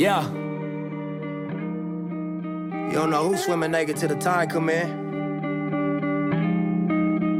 Yeah. You don't know who's swimming naked till the tide come in.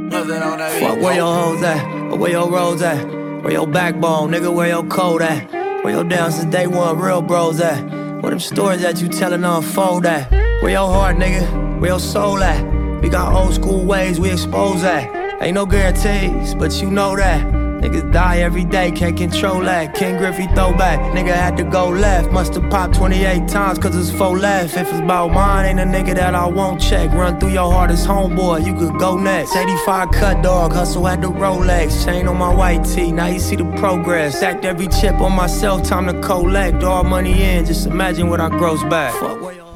Nothing on that. Fuck where your hoes at, or where your roads at, where your backbone, nigga, where your code at, where your down since day one real bros at, where them stories that you tellin' unfold at, where your heart, nigga, where your soul at. We got old school ways we expose that. Ain't no guarantees, but you know that. Niggas die every day, can't control that. Ken Griffey throwback, nigga had to go left. Musta popped 28 times, cause it's four left. If it's about mine, ain't a nigga that I won't check. Run through your hardest homeboy, you could go next. 85 cut dog, hustle at the Rolex. Chain on my white tee, now you see the progress. Stacked every chip on myself, time to collect. All money in, just imagine what I gross back. Fuck where your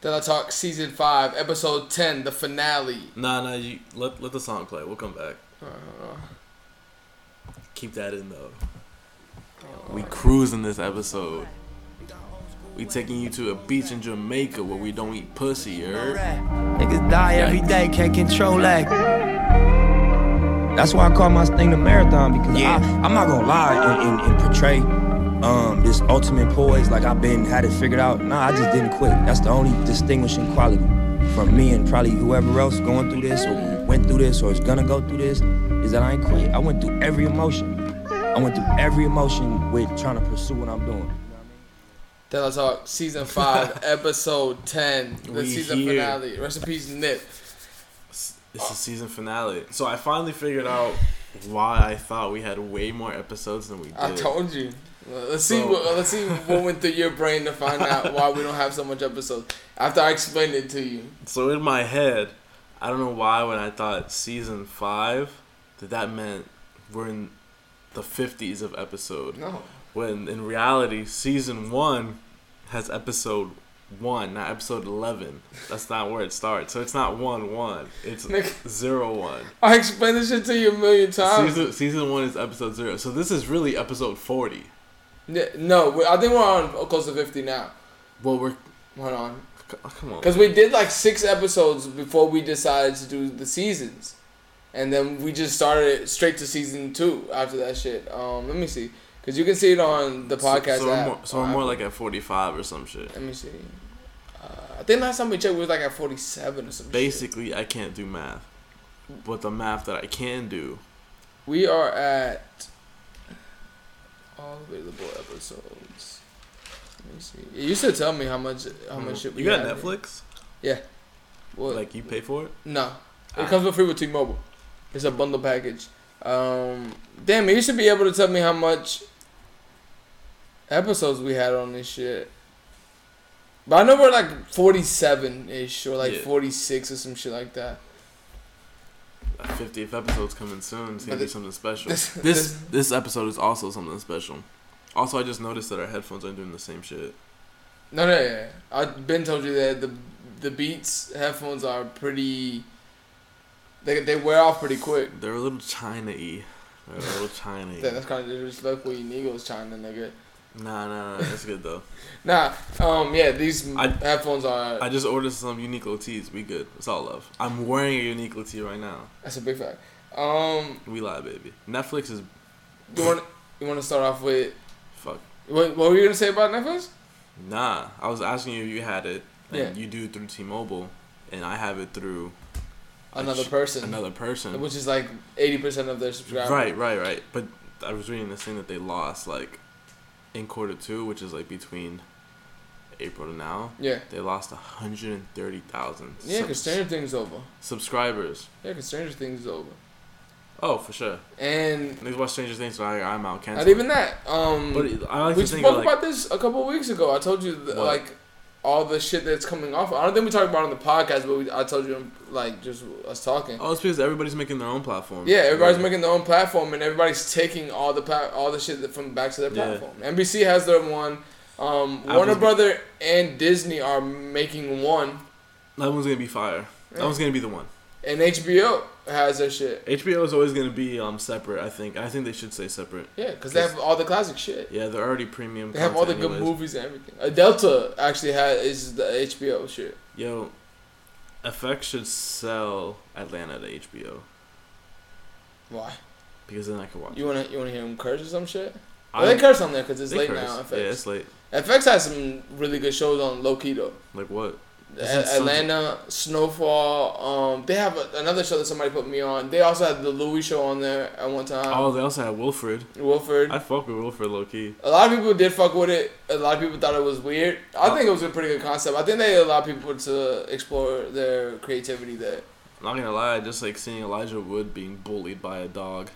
Della Talk Season 5, Episode 10, the finale. Nah, nah, you let let the song play. We'll come back. Uh, Keep that in though. We cruising this episode. We taking you to a beach in Jamaica where we don't eat pussy, you heard? Niggas die every day, can't control that. That's why I call my thing the marathon because Yeah, I, I'm not gonna lie and, and, and portray um, this ultimate poise like I've been had it figured out. Nah, I just didn't quit. That's the only distinguishing quality from me and probably whoever else going through this or went through this or is gonna go through this is that I ain't quit. I went through every emotion. I went through every emotion with trying to pursue what I'm doing. Della Talk Season 5, Episode 10, the We season here. finale. Rest in peace, Nip. It's the season finale. So I finally figured out why I thought we had way more episodes than we did. I told you. Let's see. So- what, let's see what went through your brain to find out why we don't have so much episodes. After I explained it to you, So in my head, I don't know why when I thought season five, that that meant we're in the fifties of episode. no. When in reality, season one has episode one, not episode eleven. That's not where it starts. So it's not one one. It's Nigga. zero one. I explained this shit to you a million times. Season season one is episode zero. So this is really episode forty. No, I think we're on close to fifty now. Well, we're Hold on, come on. because we did like six episodes before we decided to do the seasons, and then we just started it straight to season two after that shit. Um, let me see, because you can see it on the podcast So, so we're app. more, so we're more like at forty five or some shit. Let me see. Uh, I think last time we checked, we was like at forty-seven or some shit. Basically, I can't do math, but the math that I can do We are at all available episodes. Me see. You used to tell me how much how much shit we Mm-hmm. You got. Netflix? What? Like you pay for it? no, it Ah. comes with free with T-Mobile. It's a bundle package. Um, damn, you should be able to tell me how much episodes we had on this shit. But I know we're like forty-seven ish or like Yeah. forty-six or some shit like that. Fiftieth episode's coming soon. It's gonna be something special. This this- this episode is also something special. Also, I just noticed that our headphones aren't doing the same shit. No, no, yeah. I've been told you that the the Beats headphones are pretty. They they wear off pretty quick. They're a little China-y. They're a little China-y. That- That's kind of disrespectful. You Negros China nigga. Nah, nah, nah. That's good though. Nah, um, yeah, these I- headphones are. I just ordered some Uniqlo tees. We good. It's all love. I'm wearing a Uniqlo tee right now. that's a big fact. Um, We lie, baby. Netflix is you want you want to start off with fuck. what? What were you gonna say about Netflix? Nah, I was asking you if you had it. And Yeah. You do it through T-Mobile, and I have it through Another person, Another person. which is like eighty percent of their subscribers. Right, right, right. But I was reading this thing that they lost like in quarter two, which is like between April to now. Yeah. They lost 130,000 Yeah, because Stranger Things over. subscribers. Yeah, because Stranger Things is over. Oh, for sure. And Niggas watch Stranger Things, so I, I'm out. Cancel. not even that. Um, But I like we spoke like, about this a couple of weeks ago. I told you What? like all the shit that's coming off. I don't think we talked about it on the podcast, but we, I told you like just us talking. oh, it's because everybody's making their own platform. Yeah, everybody's Right. making their own platform, and everybody's taking all the pla- all the shit that from the back to their Yeah. platform. NBC has their one. Um, Warner Brother and Disney are making one, That one's gonna be fire. That one's gonna be the one. and HBO has their shit. HBO is always gonna be um separate. I think. I think they should say separate. Yeah, because they have all the classic shit. Yeah, they're already premium. They have all the content good movies and everything. Uh, Delta actually has is the HBO shit. Yo, FX should sell Atlanta to HBO Why? because then I can watch. You wanna you wanna hear him curse or some shit? Well, they curse on there because it's late curse. now. FX. Yeah, it's late. FX has some really good shows on low key though. Like what? A- Atlanta, Snowfall. Um, they have a, another show that somebody put me on. They also had the Louis show on there at one time. Oh, they also had Wilfred. Wilford. I fuck with Wilfred low key. A lot of people did fuck with it. A lot of people thought it was weird. I think it was a pretty good concept. I think they allowed people to explore their creativity there. I'm Not gonna lie, just like seeing Elijah Wood being bullied by a dog.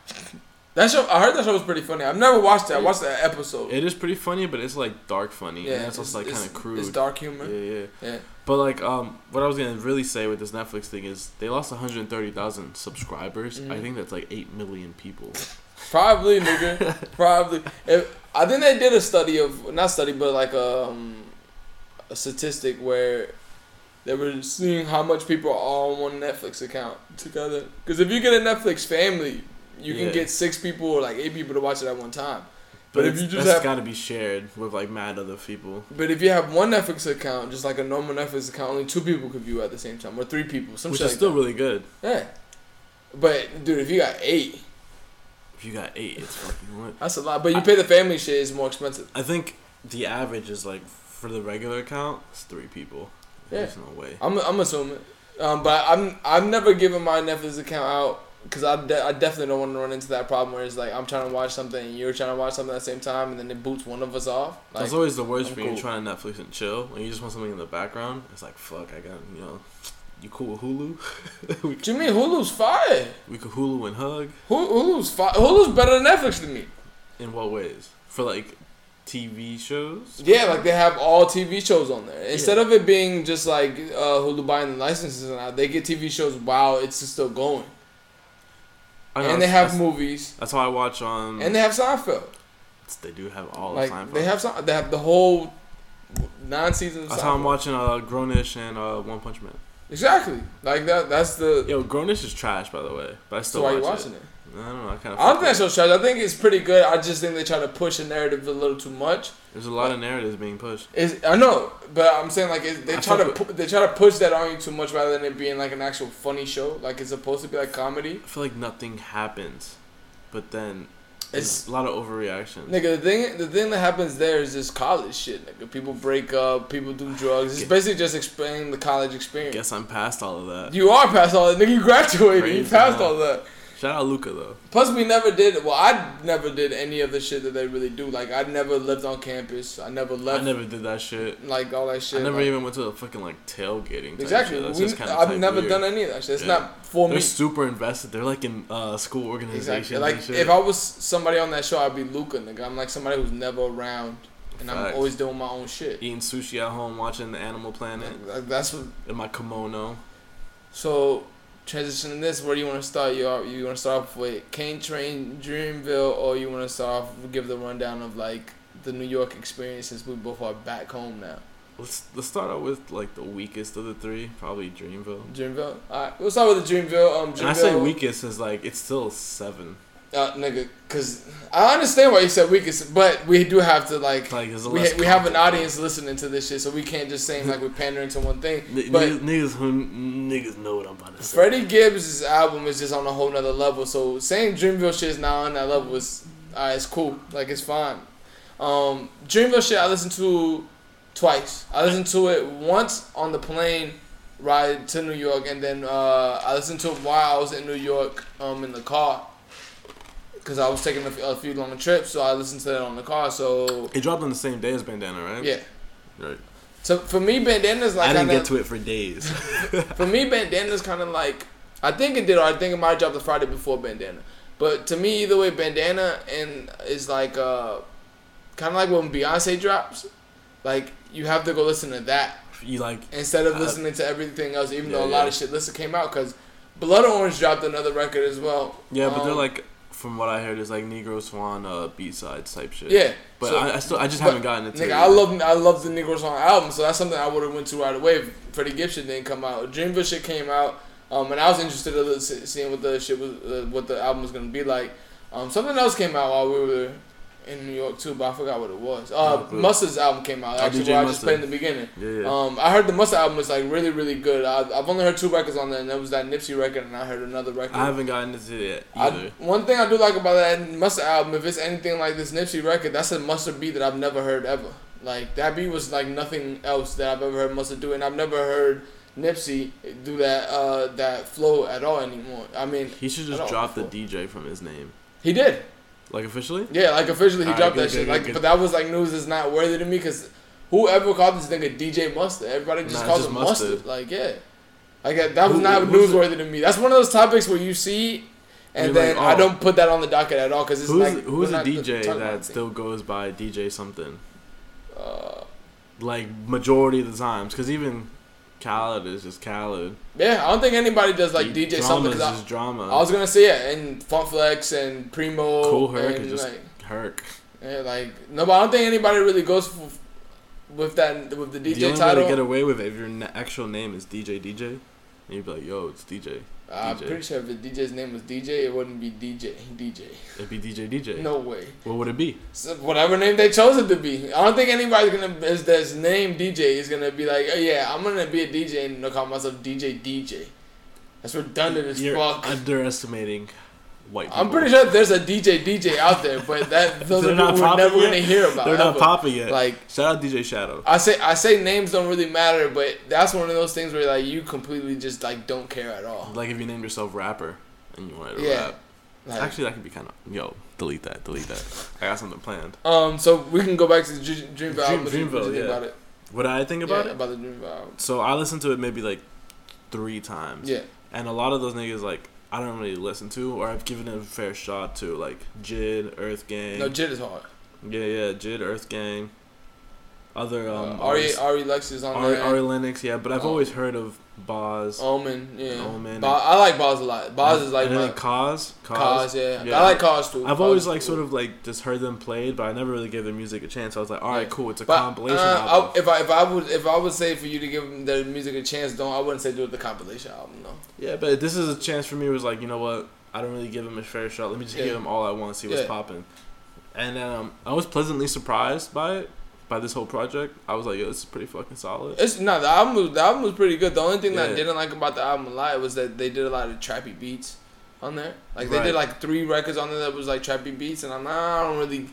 That show, I heard that show was pretty funny. I've never watched it. I watched that episode. It is pretty funny, but it's like dark funny. yeah, and it's also like kind of crude. It's dark humor. Yeah, yeah. Yeah. But like, um, what I was gonna really say with this Netflix thing is they lost 130,000 subscribers. I Mhm. think that's like eight million people. Probably, nigga. Probably. If, I think they did a study of not study, but like um, a statistic where they were seeing how much people are on one Netflix account together. Because if you get a Netflix family, you can get six people or like eight people to watch it at one time. But, But if you just that's have, got to be shared with like mad other people. but if you have one Netflix account, just like a normal Netflix account, only two people could view at the same time, or three people, some Which shit is like still that. really good. Yeah. But dude, if you got eight, If you got eight, it's fucking what? that's a lot. But you pay the family shit, it's more expensive. I think the average is like for the regular account, it's three people. Yeah. There's no way. I'm I'm assuming, um, but I'm I've never given my Netflix account out because I, de- I definitely don't want to run into that problem where it's like I'm trying to watch something and you're trying to watch something at the same time and then it boots one of us off. Like, That's always the worst I'm when you're trying to Netflix and chill. When you just want something in the background, it's like fuck. I got you know. You cool with Hulu? we, what you mean Hulu's fire? we could Hulu and hug. Hulu, Hulu's fire. Hulu's better than Netflix to me. In what ways? For like TV shows? Yeah, like they have all TV shows on there. Instead of it being just like uh, Hulu buying the licenses and that, they get TV shows while it's still going, know, and they have movies, That's how I watch on. and they have Seinfeld. they do have all Like the Seinfeld. they have some, they have the whole nine seasons. That's how I'm watching uh, Grownish and uh, One Punch Man. Exactly. Like that. That's the. Yo, Grownish is trash, by the way, but I so still why watch you watching it. it? I don't know. I kind of. I don't think that show's trash. I think it's pretty good. I just think they try to push a narrative a little too much. There's a lot of narratives being pushed. Is I know, but I'm saying like it, they I try to pu- they try to push that on you too much rather than it being like an actual funny show. Like it's supposed to be like comedy. I feel like nothing happens, but then It's a lot of overreaction. nigga. The thing the thing that happens there is just college shit. Nigga, people break up. People do drugs. It's Guess- basically just explaining the college experience. Guess I'm past all of that. You are past all that. Nigga, you graduated. you passed all that. Shout out Luca though. Plus, we never did. Well, I never did any of the shit that they really do. Like, I never lived on campus. I never left. I never did that shit. like all that shit. I never like- even went to a fucking like tailgating. Type exactly. Shit. That's We, I've never weird. done any of that shit. It's Yeah. not for They're me. super invested. They're like in uh, school organizations. Exactly. and Like, shit. if I was somebody on that show, I'd be Luca. Nigga, I'm like somebody who's never around, and I'm always doing my own shit. eating sushi at home, watching the Animal Planet That's what. in my kimono. So, transitioning this, where do you want to start? You are, you want to start off with Kane Train, Dreamville, or you want to start off give the rundown of like the New York experience since we both are back home now. Let's let's start out with like the weakest of the three, probably Dreamville. Dreamville. Alright, we'll start with the Dreamville. Um, Dreamville. And I say weakest is like it's still seven. Uh, nigga, cause I understand why you said weakest, but we do have to like, Like we, we have an audience listening to this shit, so we can't just say like we're pandering to one thing. But niggas, niggas who niggas know what I'm about to say. Freddie Gibbs' album is just on a whole nother level. So saying Dreamville shit is not on that level is, uh, it's cool. Like it's fine. Um, Dreamville shit I listened to twice. I listened to it once on the plane ride to New York, and then uh, I listened to it while I was in New York um, in the car. Cause I was taking a, f- a few long trips, so I listened to it on the car. So It dropped on the same day as Bandana, right? yeah, Right. so for me, Bandana's like I didn't kinda- get to it for days. For me, Bandana's kind of like I think it did, or I think it might drop the Friday before Bandana. But to me, either way, Bandana and is like uh, kind of like when Beyonce drops. Like you have to go listen to that you like instead of Uh, listening to everything else. Even yeah, though a lot yeah. of shit listen came out, because Blood Orange dropped another record as well. yeah, but they're Um, like from what I heard is like Negro Swan uh, B sides type shit. yeah. But so- I, I still I just haven't gotten into Nigga, it. I love I love the Negro Swan album, so that's something I would have went to right away. If Freddie Gibbs shit didn't come out. Dreamville shit came out, um, and I was interested in seeing what the shit was, uh, what the album was gonna be like. Um, something else came out while we were in New York too, but I forgot what it was. Uh, No clue. Mustard's album came out. Oh, Actually, what I just played in the beginning. Yeah, yeah. Um, I heard the Mustard album was like really, really good. I, I've only heard two records on there, and that was that Nipsey record, and I heard another record. I haven't gotten into it yet I, either. one thing I do like about that Mustard album, if it's anything like this Nipsey record, that's a Mustard beat that I've never heard ever. Like that beat was like nothing else that I've ever heard Mustard do, and I've never heard Nipsey do that uh, that flow at all anymore. I mean, he should just drop the. DJ from his name, he did. Like officially. Yeah, like officially he Alright, dropped good, that shit. good, Like, good, but that was like news is not worthy to me because whoever called this nigga DJ Mustard, everybody just Nah, calls just him Mustard. Mustard. Like, yeah, like that was Who- not newsworthy to me. That's one of those topics where you see, and then like, I oh. don't put that on the docket at all because it's Who's like who's a DJ that still goes by DJ something? Uh, Like majority of the times, because even Khaled is just Khaled. yeah, I don't think anybody does like DJ drama something. is I, just drama. I was gonna say yeah, and Funk Flex and Primo, Kool Herc and is just like, Herc. yeah, like no, but I don't think anybody really goes for, with that with the DJ the only title. way to get away with it if your actual name is DJ DJ, and you'd be like, yo, it's DJ. I'm DJ. pretty sure if the DJ's name was DJ, it wouldn't be DJ. DJ. It'd be DJ DJ. No way. What would it be? So whatever name they chose it to be. I don't think anybody's gonna is that's name DJ is gonna be like, oh yeah, I'm gonna be a DJ and call myself DJ DJ. That's redundant as You're fuck. underestimating white people. I'm pretty sure there's a DJ DJ out there, but that those people we're never yet? gonna hear about. They're not popping yet. Like Shout out DJ Shadow. I say, I say names don't really matter, but that's one of those things where like you completely just like don't care at all. Like if you named yourself rapper and you wanted to Yeah. rap. Like, Actually, that could be kind of yo. Delete that. Delete that. I got something planned. um, so we can go back to the Dream, Dreamville Dream- album. What you- what you Dreamville, think yeah. about it? What I think about yeah, it? about the Dreamville. So I listened to it maybe like three times. Yeah. And a lot of those niggas like I don't really listen to or I've given it a fair shot to like Jid, Earth Gang. No, Jid is hard. yeah, yeah, Jid, Earth Gang. Other um uh, Ari artists- Ari Lex is on Ari, there. Ari Lennox, yeah, but I've Um, always heard of Bas. Omen, yeah. Omen. Bo- I like Bas a lot. Bas is like and my then Cause, cause, yeah. Yeah. I like Cozz too. I've Cause always like cool. sort of like just heard them played, but I never really gave their music a chance. I was like, all right, Yeah. cool, it's a But, compilation uh, album. I, if I if I would if I would say for you to give their music a chance, don't I wouldn't say do it the compilation album though. Yeah, but this is a chance for me. It was like, you know what? I don't really give him a fair shot. Let me just Yeah. give him all I want, see what's popping. And um, I was pleasantly surprised by it, by this whole project. I was like, yo, this is pretty fucking solid. It's no the album was the album was pretty good. The only thing that I didn't like about the album a lot was that they did a lot of trappy beats on there. Like they Right. did like three records on there that was like trappy beats, and I'm like, I don't really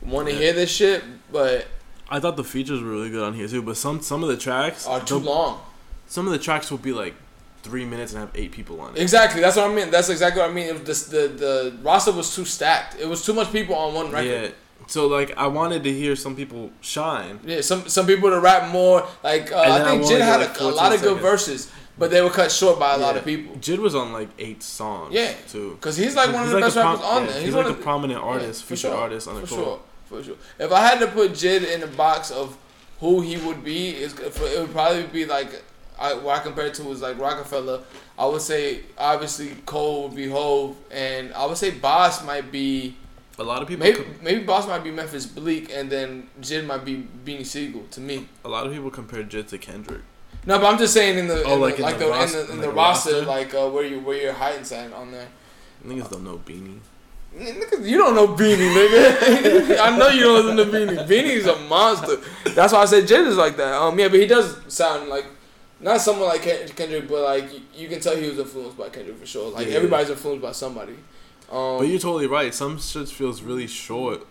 want to Yeah. hear this shit, but I thought the features were really good on here too, but some some of the tracks are too long. Some of the tracks will be like three minutes and have eight people on it. Exactly, that's what I mean. That's exactly what I mean. It was just the the roster was too stacked. It was too much people on one record. Yeah. So like, I wanted to hear some people shine. Yeah, some some people to rap more. Like uh, I then I think Jid had like, a, a lot of good verses, but they were cut short by a lot of people. Jid was on like eight songs. Yeah. Too. Cause he's like one of the like best prom- rappers on yeah, there. He's, one like a prominent yeah, artist, for featured sure, artist on the for sure, for sure. If I had to put Jid in the box of who he would be, is it would probably be like I, what I compared to was like Rockefeller. I would say obviously Cole would be Hov, and I would say Bas might be A lot of people. maybe com- maybe Bas might be Memphis Bleek, and then Jid might be Beanie Sigel to me. a lot of people compare Jid to Kendrick. No, but I'm just saying in the Oh, in like the, in like the ros- in the, in like the roster, roster? like uh, where you where your height and sign on there. Niggas don't know Beanie. Nigga, You don't know Beanie, nigga. I know you don't listen to Beanie. Beanie's a monster. That's why I said Jid is like that. Um, yeah, but he does sound like not someone like Ken- Kendrick, but like you, you can tell he was influenced by Kendrick for sure. Like Yeah. everybody's influenced by somebody. Um, But you're totally right. Some shit feels really short.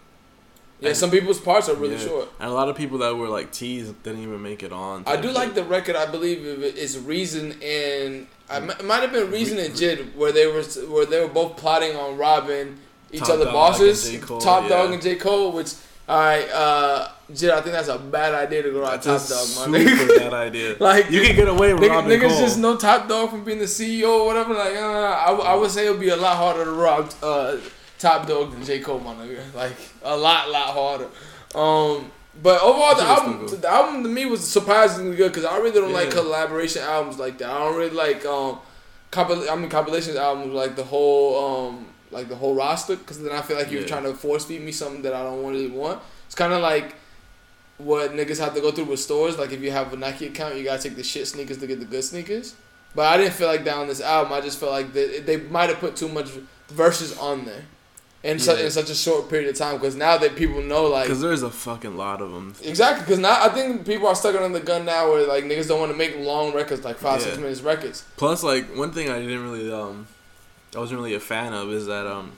yeah, some people's parts are really Yeah. short. And a lot of people that were like teased didn't even make it on. I do like the record. I believe it is Reason and I it might have been Reason and Jid where they were where they were both plotting on robbing each Top other bosses. Cole, Top yeah. Dog and J Cole. Which all right, uh, Jid, I think that's a bad idea to go out Top Dawg, my super nigga. bad idea. Like, you can get away with Nigga, niggas Cole. just no Top Dawg from being the CEO or whatever. Like, uh, I, w- I would say it would be a lot harder to rob uh, Top Dawg than J Cole, my nigga. Like a lot, lot harder. Um, but overall, the shit album, the album to me was surprisingly good because I really don't like collaboration albums like that. I don't really like um, compil- I mean compilations albums like the whole um, like the whole roster because then I feel like you're Yeah. trying to force feed me something that I don't really want. It's kind of like what niggas have to go through with stores. Like if you have a Nike account, you gotta take the shit sneakers to get the good sneakers. But I didn't feel like on this album. I just felt like they, they might have put too much verses on there. in, su- Yeah. in such a short period of time. Because now that people know, like, Because there's a fucking lot of them. exactly. Because now I think people are stuck on the gun now, where like niggas don't want to make long records, like five, six minutes records. Plus, like one thing I didn't really um, I wasn't really a fan of is that um,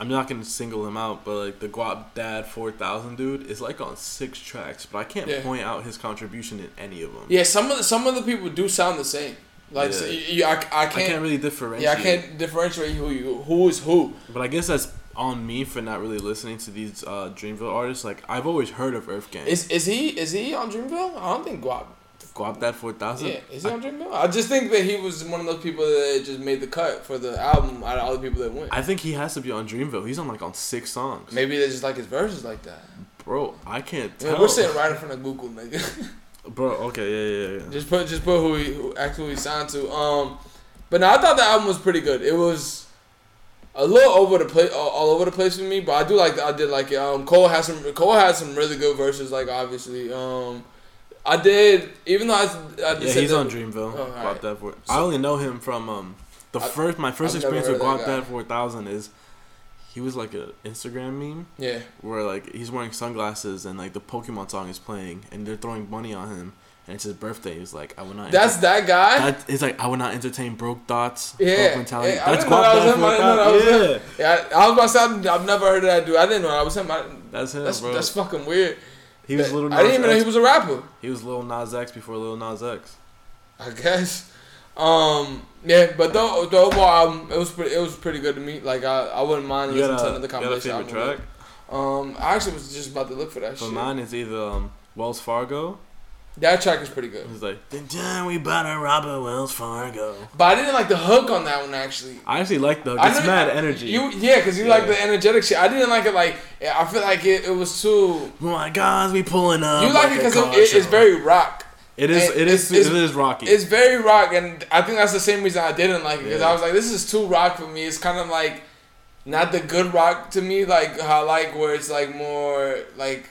I'm not gonna single him out, but like the Guapdad 4000 dude is like on six tracks, but I can't Yeah. point out his contribution in any of them. Yeah, some of the, some of the people do sound the same. Like, Yeah. so you, you, I, I I can't. can't really differentiate. yeah, I can't differentiate who you who is who. But I guess that's on me for not really listening to these uh, Dreamville artists. Like I've always heard of Earth Gang. Is is he is he on Dreamville? I don't think Guap. Guapdad 4000. Yeah, is he on Dreamville? I just think that he was one of those people that just made the cut for the album out of all the people that went. I think he has to be on Dreamville. He's on like on six songs. Maybe they just like his verses like that. Bro, I can't tell. we're sitting right in front of Google, nigga. Bro, okay, yeah, yeah, yeah. just put just put who he who actually he signed to. Um, but no, I thought the album was pretty good. It was a little over the place, all, all over the place for me. But I do like I did like it. Um, Cole has some Cole has some really good verses. Like obviously, um, I did even though I, I Yeah, said he's that- on Dreamville. Oh, Guap. 4. So- I only know him from um the I- first my first I've experience with Guapdad 4000 is he was like a Instagram meme Yeah, where like he's wearing sunglasses and like the Pokemon song is playing and they're throwing money on him and it's his birthday. He's like, I will not. that's that guy. That, it's like I would not entertain broke thoughts. Yeah, broke mentality. yeah, I That's didn't know that was Guap him. I didn't know that was 4000. him. Yeah, yeah, I, I was about to say I've, I've never heard of that dude. I didn't know that was him. I, that's him, that's bro. that's fucking weird. He was a little. I didn't Nas even know he was a rapper. He was Lil Nas X before Lil Nas X. I guess. Um, yeah, but the, the overall album, it was pretty, it was pretty good to me. Like I, I wouldn't mind You listening to another you got a compilation favorite album. track? Um, I actually was just about to look for that For shit. mine, is either um, Wells Fargo. That track is pretty good. It's like the time we bought a robber Wells Fargo. But I didn't like the hook on that one actually. I actually like the. It's mad energy. You yeah, cause you like the energetic shit. I didn't like it. Like I feel like it, it was too. oh my God, we pulling up. You like it because it, it, it's very rock. It is. and It is. it's- It is rocky. It's very rock, and I think that's the same reason I didn't like it because Yeah. I was like, this is too rock for me. It's kind of like not the good rock to me, like how I like where it's like more like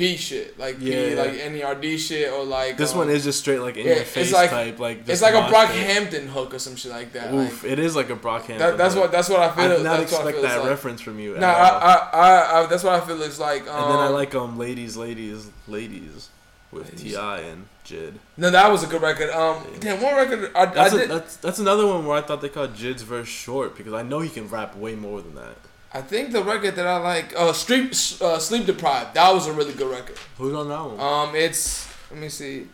P shit, like P, Yeah, yeah. like NERD shit, or like this um, one is just straight like in yeah, your it's face like- type. Like It's like a. Brockhampton hook or some shit like that. Oof! Like, it is like a Brockhampton. that, that's hook. what that's what I feel. I did not that's what I expect feel that like. reference from you. No. I, I, I, I, that's what I feel it's like. Um, and then I like um, ladies, ladies, ladies, with Ti and Jid. No, that was a good record. Um, damn, one record I, I That's, a, did. that's that's another one where I thought they called Jid's verse short because I know he can rap way more than that. I think the record that I like, uh, Street, uh, Sleep Deprived. That was a really good record. Who's on that one? Um, it's let me see.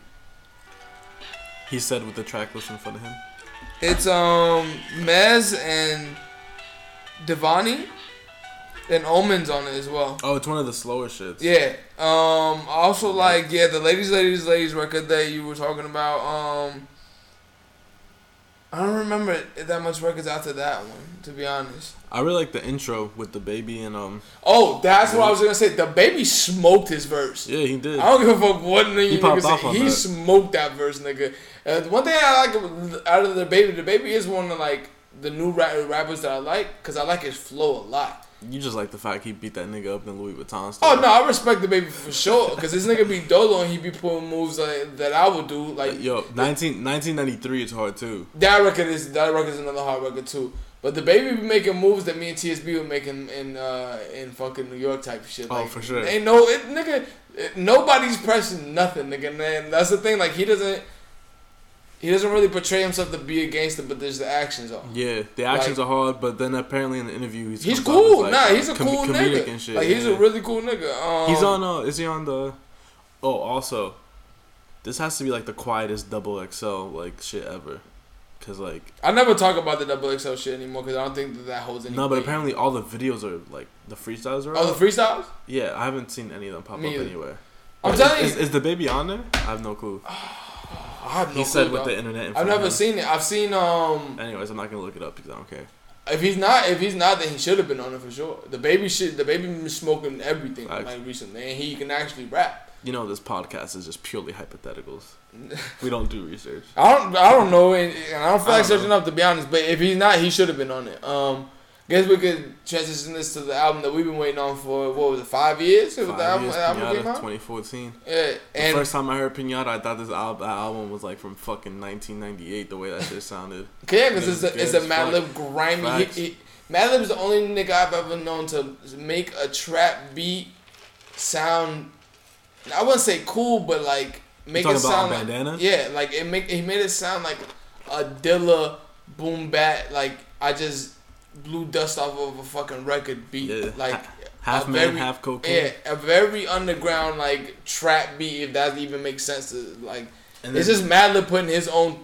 he said with the track list in front of him. It's um Mez and Devani, and Omens on it as well. Oh, it's one of the slower shits. Yeah. Um. I Also like yeah the ladies, ladies, ladies record that you were talking about. Um. I don't remember that much records after that one, to be honest. I really like the intro with DaBaby and um. Oh, that's what I was gonna say. DaBaby smoked his verse. Yeah, he did. I don't give a fuck what nigga He you popped off say. He that. smoked that verse, nigga. Uh, one thing I like out of DaBaby, the baby is one of like the new rap- rappers that I like because I like his flow a lot. You just like the fact he beat that nigga up in Louis Vuitton. Stuff. Oh no, I respect DaBaby for sure because this nigga be dolo and he be pulling moves like, that I would do. Like Yo, 19, 1993 is hard too. that record is that record is another hard record too. But DaBaby be making moves that me and TSB were making in uh in fucking New York type of shit. Oh, Like, for sure. Ain't no it, nigga. It, nobody's pressing nothing, nigga. Man, that's the thing. Like he doesn't. He doesn't really portray himself to be a gangster, but there's the actions are. Yeah, the actions Like- are hard, but then apparently in the interview he's He's comes off as, cool. like, nah, he's a com- cool comedic nigga. and shit. like he's yeah. a really cool nigga. Um, He's on. Uh, is he on the? Oh, also, this has to be like the quietest double XL like shit ever, cause like I never talk about the double XL shit anymore because I don't think that that holds any. no, but apparently all the videos are like the freestyles are. Oh, out. the freestyles. yeah, I haven't seen any of them pop Me up either. anywhere. I'm Is- telling is, you, is DaBaby on there? I have no clue. I have no he said with the internet. in I've never seen it. I've seen um. Anyways, I'm not gonna look it up because I don't care. If he's not, if he's not, then he should have been on it for sure. DaBaby shit, DaBaby been smoking everything Facts. like recently, and he can actually rap. You know, this podcast is just purely hypotheticals. we don't do research. I don't, I don't know, and, and I don't feel like searching up to be honest. But if he's not, he should have been on it. Um, guess we could transition this to the album that we've been waiting on for what was it, five years? Since the album, years, the album Pinata, came out. 2014. Yeah, The first time I heard Pinata, I thought this al- album was like from fucking 1998. The way that shit sounded. yeah, because it it's a, it's a as mad fuck. grimy. He, he, Madlib is the only nigga I've ever known to make a trap beat sound. I wouldn't say cool, but like make it about sound like Bandana? yeah, like it make he made it sound like a Dilla boom bap. Like I just blew dust off of a fucking record beat. Yeah. Like Ha- half man, very- half cocaine. Yeah, a very underground like trap beat. If that even makes sense to like, And it's just Madlib putting his own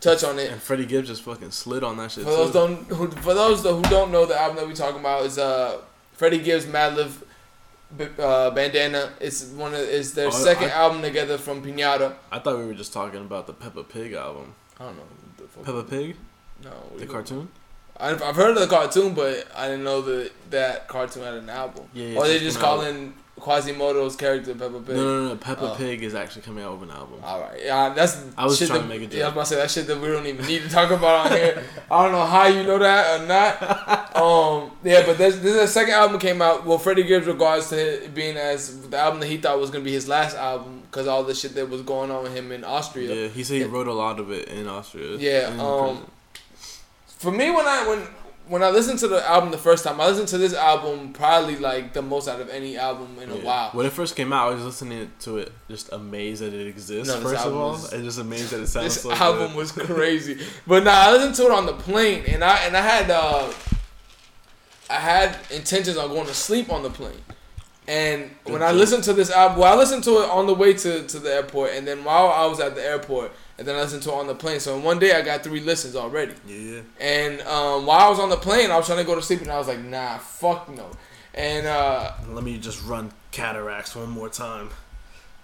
touch on it. And Freddie Gibbs just fucking slid on that shit For those too. don't who, for those who don't know the album that we're talking about is uh Freddie Gibbs Madlib uh, Bandana. It's one of it's their Oh, second I- album together from Pinata. I thought we were just talking about the Peppa Pig album. I don't know. Peppa Pig, No, the cartoon. I've, I've heard of the cartoon, but I didn't know that that cartoon had an album. Yeah, yeah, or they just calling Quasimoto's character Peppa Pig. No, no, no. Peppa Oh. Pig is actually coming out with an album. All right, yeah, that's. I was shit trying that, to make a Yeah, I was about to say that shit that we don't even need to talk about on here. I don't know how you know that or not. Um, yeah, but this, this second album came out. Well, Freddie Gibbs regards to it being as the album that he thought was gonna be his last album because all the shit that was going on with him in Austria. Yeah, he said he Yeah. wrote a lot of it in Austria. Yeah, in um, prison. For me, when I when when I listened to the album the first time, I listened to this album probably like the most out of any album in a while. When it first came out, I was listening to it, just amazed that it exists. No, first of all, is- and just amazed that it sounds this so album good. was crazy. But nah, I listened to it on the plane, and I and I had uh, I had intentions on going to sleep on the plane. And Good when I listened to this album, well, I listened to it on the way to, to the airport, and then while I was at the airport, and then I listened to it on the plane. So in one day, I got three listens already. Yeah, And um, while I was on the plane, I was trying to go to sleep, and I was like, nah, fuck no. And uh, let me just run Cataracts one more time.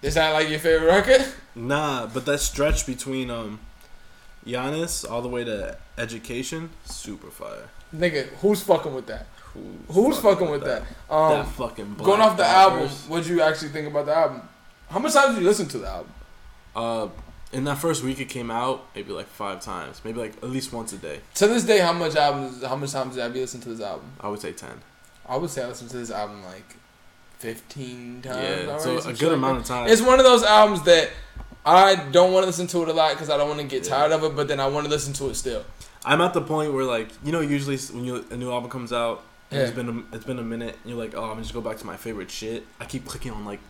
is that like your favorite record? Nah, but that stretch between um, Giannis all the way to Education, super fire. Nigga, who's fucking with that? Who's, Who's fucking with that? Um, that fucking going off the album, what'd you actually think about the album? How much times did you listen to the album? Uh, in that first week it came out, maybe like five times, maybe like at least once a day. To this day, how much albums? How much times have you listened to this album? I would say ten. I would say I listened to this album like fifteen times. yeah, already, so a good like amount that. of time. It's one of those albums that I don't want to listen to it a lot because I don't want to get Yeah. tired of it, but then I want to listen to it still. I'm at the point where like you know usually when you a new album comes out, and it's Yeah. been a, it's been a minute, and you're like, oh, I'm just go back to my favorite shit. I keep clicking on like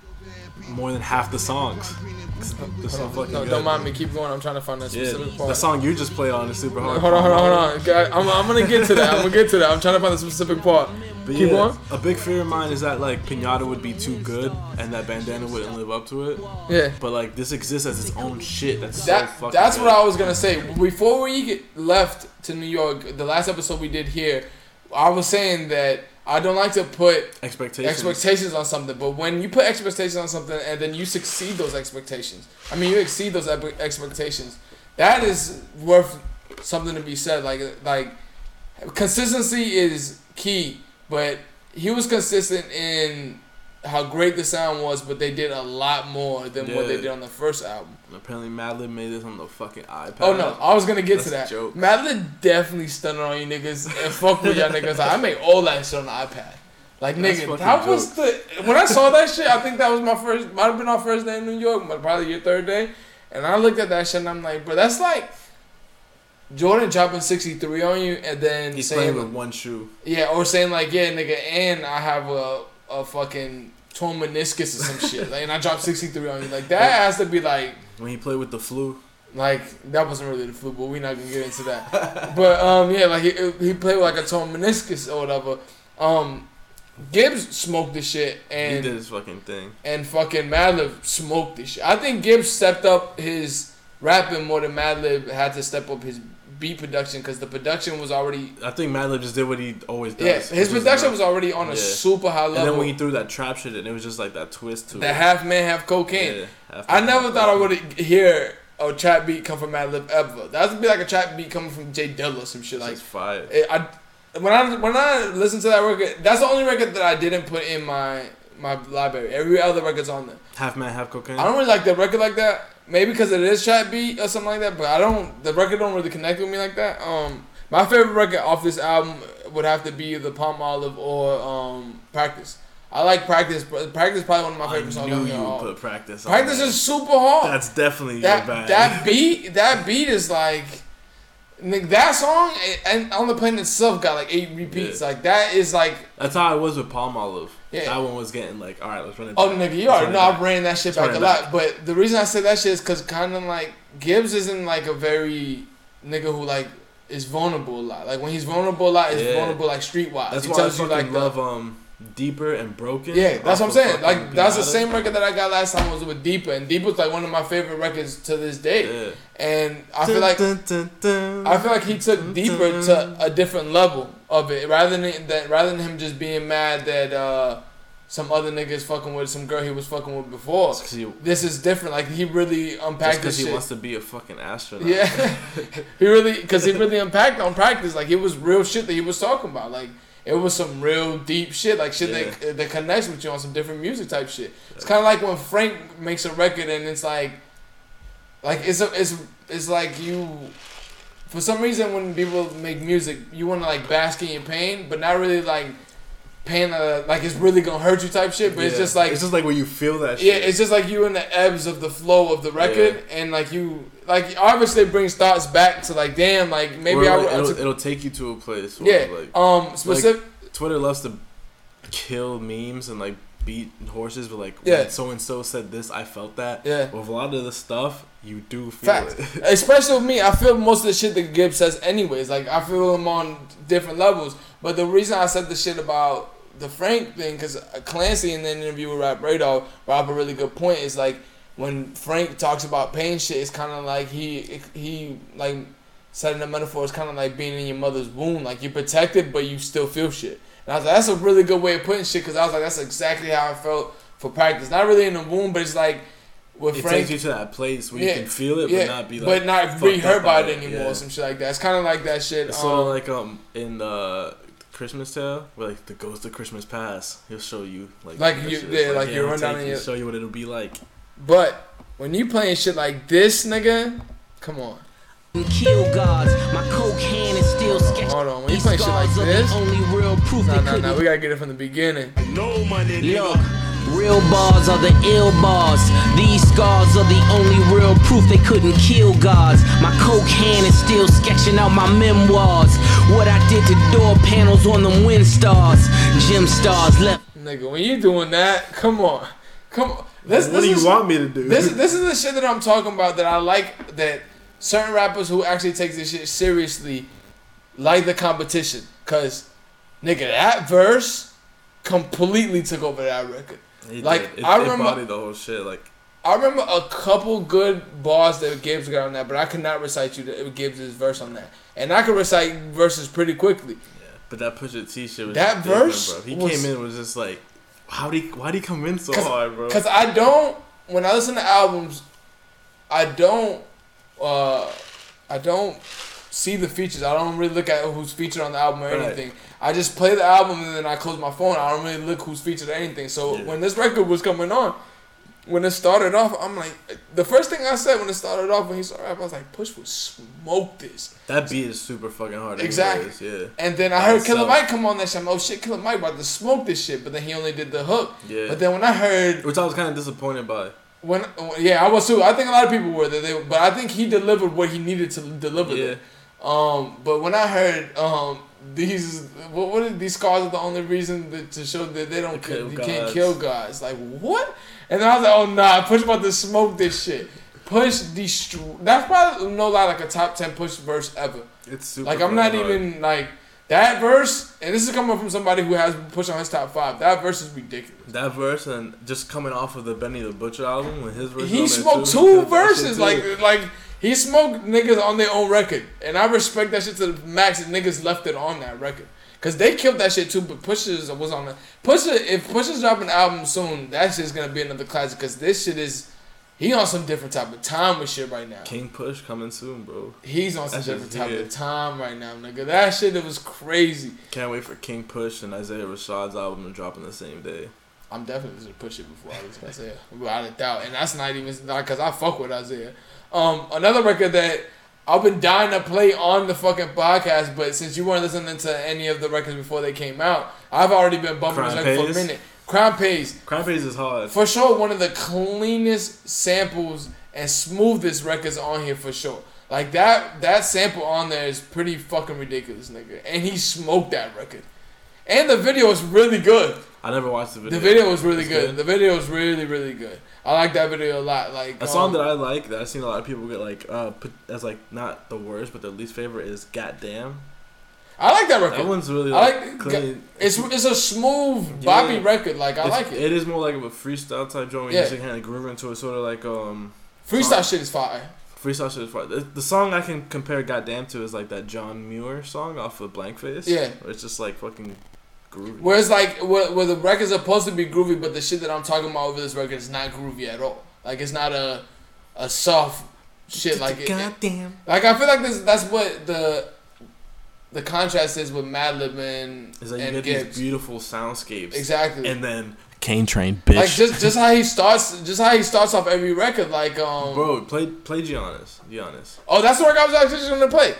more than half the songs. They're so No, good. don't mind me. Keep going. I'm trying to find that Yeah, specific part. the song you just played on is super hard. Hold on, hold on, hold on. I'm, I'm gonna get to that. I'm gonna get to that. I'm trying to find the specific part. But Keep yeah, going. A big fear of mine is that like Pinata would be too good and that Bandana wouldn't live up to it. Yeah. But like this exists as its own shit. That's so That, fucking. that's good. what I was gonna say. Before we get left to New York, the last episode we did here, I was saying that I don't like to put expectations. expectations on something, but when you put expectations on something and then you succeed those expectations, I mean you exceed those expectations, that is worth something to be said. Like like consistency is key, but he was consistent in how great the sound was, but they did a lot more than what they did on the first album. Apparently, Madlib made this on the fucking iPad. Oh no, I was gonna get to that. Joke. Madlib definitely stunning on you niggas and fuck with y'all niggas. I make all that shit on the iPad. Like That's nigga, that was the when I saw that shit. I think that was my first, might have been our first day in New York, but probably your third day. And I looked at that shit and I'm like, bro, that's like Jordan dropping sixty three on you and then He's saying, playing with one shoe. yeah, or saying like, yeah, nigga, and I have a a fucking torn meniscus or some shit. Like, and I dropped sixty three on you. Like that has to be like. When he played with the flu, Like that wasn't really the flu, but we're not gonna get into that. but um, yeah, like he he played with like a torn meniscus or whatever. Um, Gibbs smoked the shit, and he did his fucking thing. and fucking Madlib smoked the shit. I think Gibbs stepped up his rapping more than Madlib had to step up his beat production because the production was already I think Madlib just did what he always does. yeah his production was already on a Yeah. super high level. And then when he threw that trap shit and it was just like that twist to the it. half man half cocaine. Yeah, half I never thought I would hear a trap beat come from Madlib ever. That would be like a trap beat coming from J Dilla or some shit Like like. fire. It, I when I when I listened to that record, that's the only record that I didn't put in my my library. Every other record's on there. Half man, half cocaine. I don't really like the record like that. Maybe because it is trap beat or something like that. But I don't. The record don't really connect with me like that. Um, my favorite record off this album would have to be the Palmolive or um Practice. I like Practice. but Practice is probably one of my I favorite songs. knew you would Um, put practice. on Practice that. is super hard. That's definitely that your bag. that beat that beat is like Nigga, that song and- and on the plane itself got like eight repeats. Yeah. Like that is like, That's how I was with Palmolive. Yeah. That one was getting like, all right, let's run it. oh back. nigga, you already run know I ran that shit back a it lot. But the reason I say that shit is because kind of like Gibbs isn't like a very nigga who like is vulnerable a lot. Like when he's vulnerable a lot, is Yeah. vulnerable like streetwise. That's he why I you like the- love um deeper and broken. Yeah, that's what I'm saying. Like that's the same record that I got last time was with Deeper, and Deeper's like one of my favorite records to this day. Yeah. And I feel like Dun, dun, dun, I feel like he took Deeper to a different level of it, rather than that, rather than him just being mad that uh, some other niggas fucking with some girl he was fucking with before. He, This is different. Like he really unpacked. just unpacked 'cause this he shit. wants to be a fucking astronaut. Yeah, he really because he really unpacked on practice. Like it was real shit that he was talking about. Like it was some real deep shit. Like shit that that connects with you on some different music type shit. It's kind of like when Frank makes a record and it's like, like it's a, it's it's like you. For some reason, when people make music, you want to like bask in your pain, but not really like pain uh, like it's really gonna hurt you type shit. But it's just like it's just like when you feel that. yeah, it's just like you in the ebbs of the flow of the record, and like you, like obviously it brings thoughts back to like, damn, like maybe Or, I, like, I it'll, took, it'll take you to a place. Where, yeah, Like um, specific, Twitter loves to kill memes and like beat horses, but like Yeah. so and so said this, I felt that. yeah, With a lot of the stuff, you do feel facts. it. Especially with me, I feel most of the shit that Gibbs says, anyways. Like I feel him on different levels. But the reason I said the shit about the Frank thing, because Clancy in the interview with Rap Radar brought up a really good point. Is like when Frank talks about pain shit, it's kind of like he he like setting a metaphor. It's kind of like being in your mother's womb. Like you're protected, but you still feel shit. And I was like, that's a really good way of putting shit. Because I was like, that's exactly how I felt for practice. Not really in the womb, but it's like with It Frank. takes you to that place where Yeah, you can feel it, yeah, but not be like. but not fucked be hurt by it anymore yeah. or some shit like that. It's kind of like that shit. It's um, sort of like um in the Christmas tale where like the ghost of Christmas past, he'll show you like Like you- yeah, like you he'll run down take in you, your- show you what it'll be like. but when you playing shit like this, nigga, come on. Kill gods. My coke hand is still sketchy. Hold on, when you These playing shit like scars are this, the only real proof no, they no, no, we gotta get it from the beginning. no my nigga Look, real bars are the ill bars. These scars are the only real proof they couldn't kill gods. My coke hand is still sketching out my memoirs. What I did to door panels on the Windstars. Gem stars left. Nigga, when you doing that, come on, come on. This, what this do you is, want me to do? This this is the shit that I'm talking about that I like that certain rappers who actually take this shit seriously like the competition. Cause nigga, that verse completely took over that record. He like, did. it, I it remember- the whole shit. Like I remember a couple good bars that Gibbs got on that, but I could not recite you the, Gibbs' verse on that. And I could recite verses pretty quickly. Yeah, But that Pusha T shit was That verse bro. He was- came in was just like, how would he why'd he come in so hard, bro? Cause I don't when I listen to albums, I don't uh I don't see the features. I don't really look at who's featured on the album or Right. anything. I just play the album and then I close my phone. I don't really look who's featured or anything. So Yeah. when this record was coming on, when it started off, I'm like, the first thing I said when it started off when he started rapping, I was like, Push will smoke this. that beat is super fucking hard. Exactly. Anyways, yeah. And then I heard Killer. Mike come on that shit. I'm like, oh shit, Killer Mike about to smoke this shit. But then he only did the hook. Yeah. But then when I heard Which I was kind of disappointed by. when yeah, I was too. I think a lot of people were that they, but I think he delivered what he needed to deliver. Yeah. Um, but when I heard um these what what are these scars are the only reason that, to show that they don't Kill you can't kill guys. Like what? And then I was like, oh nah, Push about to smoke this shit. Push destroy. That's probably no lie like a top ten Push verse ever. It's super. Like I'm not hard. even like that verse, and this is coming from somebody who has Push on his top five. That verse is ridiculous. that verse and just coming off of the Benny the Butcher album when his verse. he smoked two verses like like he smoked niggas on their own record and i respect that shit to the max and niggas left it on that record because they killed that shit too but pushes was on the pusha if pusha's dropping an album soon that shit's gonna be another classic because this shit is he on some different type of time with shit right now King Push coming soon, bro. he's on some That different type here. of time right now nigga that shit it was crazy Can't wait for King Push and Isaiah Rashad's album to drop on the same day. I'm definitely gonna push it before I Isaiah, without a doubt. And that's not even not because I fuck with Isaiah. Um, another record that I've been dying to play on the fucking podcast, but since you weren't listening to any of the records before they came out, I've already been bumping this Crime record for a minute. Crown Pays, Crime Phase is hard. for sure, one of the cleanest samples and smoothest records on here for sure. Like that that sample on there is pretty fucking ridiculous, nigga. And he smoked that record. And the video is really good. I never watched the video. The video was really It's good. The video was really really good. I like that video a lot. Like A song um, that I like that I've seen a lot of people get like uh put as like not the worst but their least favorite is "Goddamn." I like that record. That one's really I like, like clean. it's it's a smooth boppy Yeah. record. Like I like it. It is more like of a freestyle type joint. Yeah. you just kind of groove into it, sort of like um Freestyle shit is fire. freestyle shit is fun. The, the song I can compare "Goddamn" to is like that John Muir song off of Blank Face. Yeah. where it's just like fucking groovy. Whereas like where, where the record's supposed to be groovy, but the shit that I'm talking about over this record is not groovy at all. Like it's not a a soft shit like it. Goddamn. Like I feel like this that's what the the contrast is with Madlib and Is that you and get Gibbs. these beautiful soundscapes exactly. and then Cane Train, bitch. like just just how he starts just how he starts off every record like um Bro, play play Giannis. Giannis. oh that's the record I was actually just gonna play.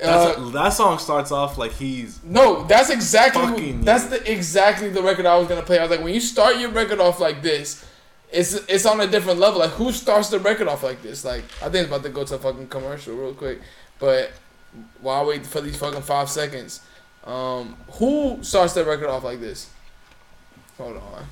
That's Uh, that song starts off like he's No, that's exactly that's the exactly the record I was gonna play. I was like, when you start your record off like this, it's it's on a different level. Like, who starts the record off like this? Like, I think it's about to go to a fucking commercial real quick, but while I wait for these fucking five seconds, um, who starts the record off like this? Hold on.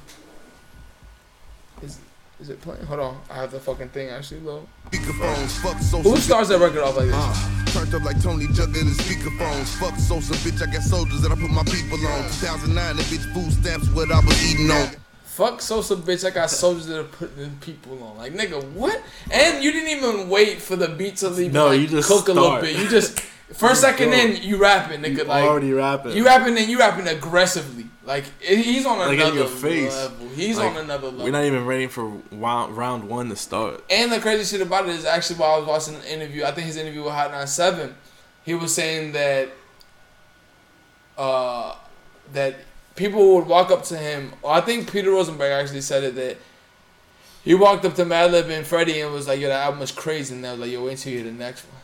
Is it playing? Hold on, I have the fucking thing actually low. Speakerphones. Who starts that record off like this? Uh, turned up like Tony Jugger the speakerphones. Fuck Sosa, bitch. I got soldiers that I put my people on. 2009, the bitch food stamps what I was eating on. Fuck Sosa, bitch. I got soldiers that are putting people on. Like, nigga, what? And you didn't even wait for the beat to leave. No, like, you just cook a little bit. You just first second Go. in, you rapping, nigga. you like already rapping. you rapping and you rapping aggressively. Like he's on Like in another your face. level. He's Like, on another level. We're not even waiting for round, round one to start. And the crazy shit about it is actually while I was watching an interview, I think his interview with Hot 97, he was saying that uh that people would walk up to him. I think Peter Rosenberg actually said it that he walked up to Madlib and Freddie and was like, "Yo, that album is crazy." And they was like, "Yo, wait till you hear the next one."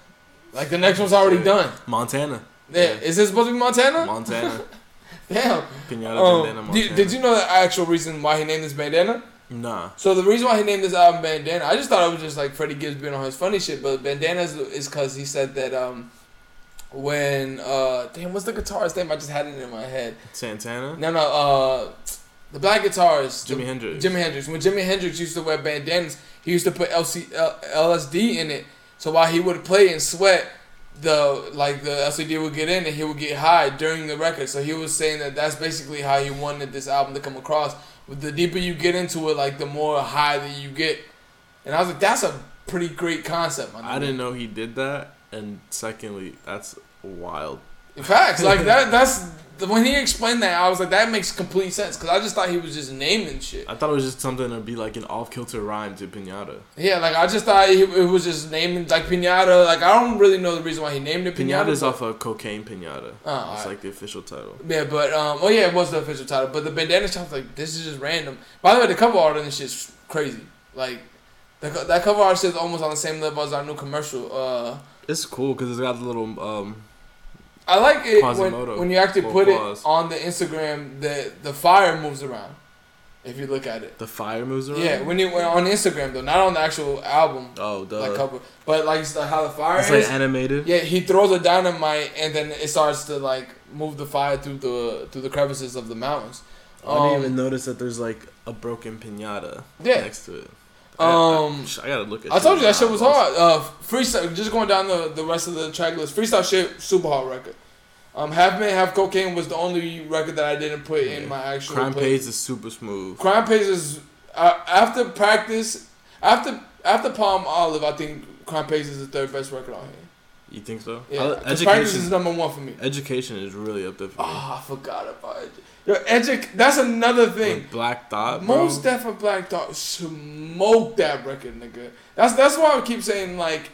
Like the next one's already done. Montana. Yeah. Is this supposed to be Montana? Montana. Damn. Pinata Um, Bandana Montana. did, did you know the actual reason why he named this bandana? Nah. So the reason why he named this album Bandana, I just thought it was just like Freddie Gibbs being on his funny shit, but Bandana is- is because he said that um when uh damn what's the guitarist name? I just had it in my head. Santana. No no uh the black guitarist Jimi the- Hendrix. Jimi Hendrix. When Jimi Hendrix used to wear bandanas, he used to put LC, L, LSD in it. So while he would play and sweat, the like the LCD would get in and he would get high during the record. So he was saying that that's basically how he wanted this album to come across. With the deeper you get into it, like the more high that you get. And I was like, that's a pretty great concept. I didn't know he did that. And secondly, that's wild. Facts like that. That's when he explained that. I was like, that makes complete sense because I just thought he was just naming shit. I thought it was just something to be like an off kilter rhyme to Pinata. Yeah, like I just thought he, it was just naming like pinata. Like I don't really know the reason why he named it pinata. Pinata is but- off of Cocaine Pinata. Oh, It's alright. like the official title. Yeah, but um, oh yeah, it was the official title. But the bandana shop, like this is just random. By the way, the cover art on this shit's crazy. Like the, that cover art shit's almost on the same level as our new commercial. Uh, It's cool because it's got the little um. I like it when, when you actually put it on the Instagram. The the fire moves around. If you look at it, The fire moves around. yeah. When you on Instagram though, not on the actual album Oh, duh. like cover, but like how the fire it's is. like animated. Yeah, he throws a dynamite and then it starts to like move the fire through the through the crevices of the mountains. I didn't Um, even notice that there's like a broken pinata Yeah. next to it. I, I- Um, I, gotta look at. I told you that shit was hard. Uh, freestyle, just going down the, the rest of the track list. Freestyle shit, super hard record. Um, Half Man, Half Cocaine was the only record that I didn't put in my actual. Crime play- Pays is super smooth. Crime Pays is uh, after practice, after after Palmolive. I think Crime Pays is the third best record on here. You think so? Yeah, I- 'cause practice is number one for me. Education is really up there for me. Oh, I forgot about it. Yo, Edu- that's another thing. With Black Thought, bro. Mos Def and Black Thought smoked that record, nigga. That's that's why I keep saying like,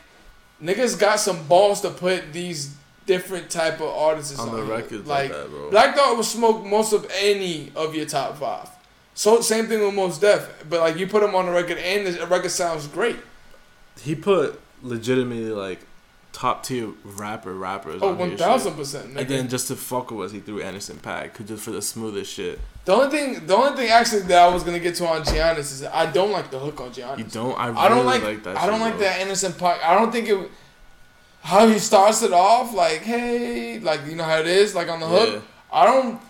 niggas got some balls to put these different type of artists on on, the record. like, Like, that, bro. Black Thought will smoke most of any of your top five. So same thing with Mos Def, but like you put him on the record and the record sounds great. he put legitimately like top tier rapper rappers. Oh, one thousand percent. And then just to fuck with us, he threw Anderson 'cause just for the smoothest shit. The only thing, the only thing actually that I was gonna get to on Giannis is that I don't like the hook on Giannis. You don't? I really I don't like, like that. I don't shit, like bro. that Anderson .Paak. I don't think it. how he starts it off, like hey, like you know how it is, like on the hook. Yeah. I don't.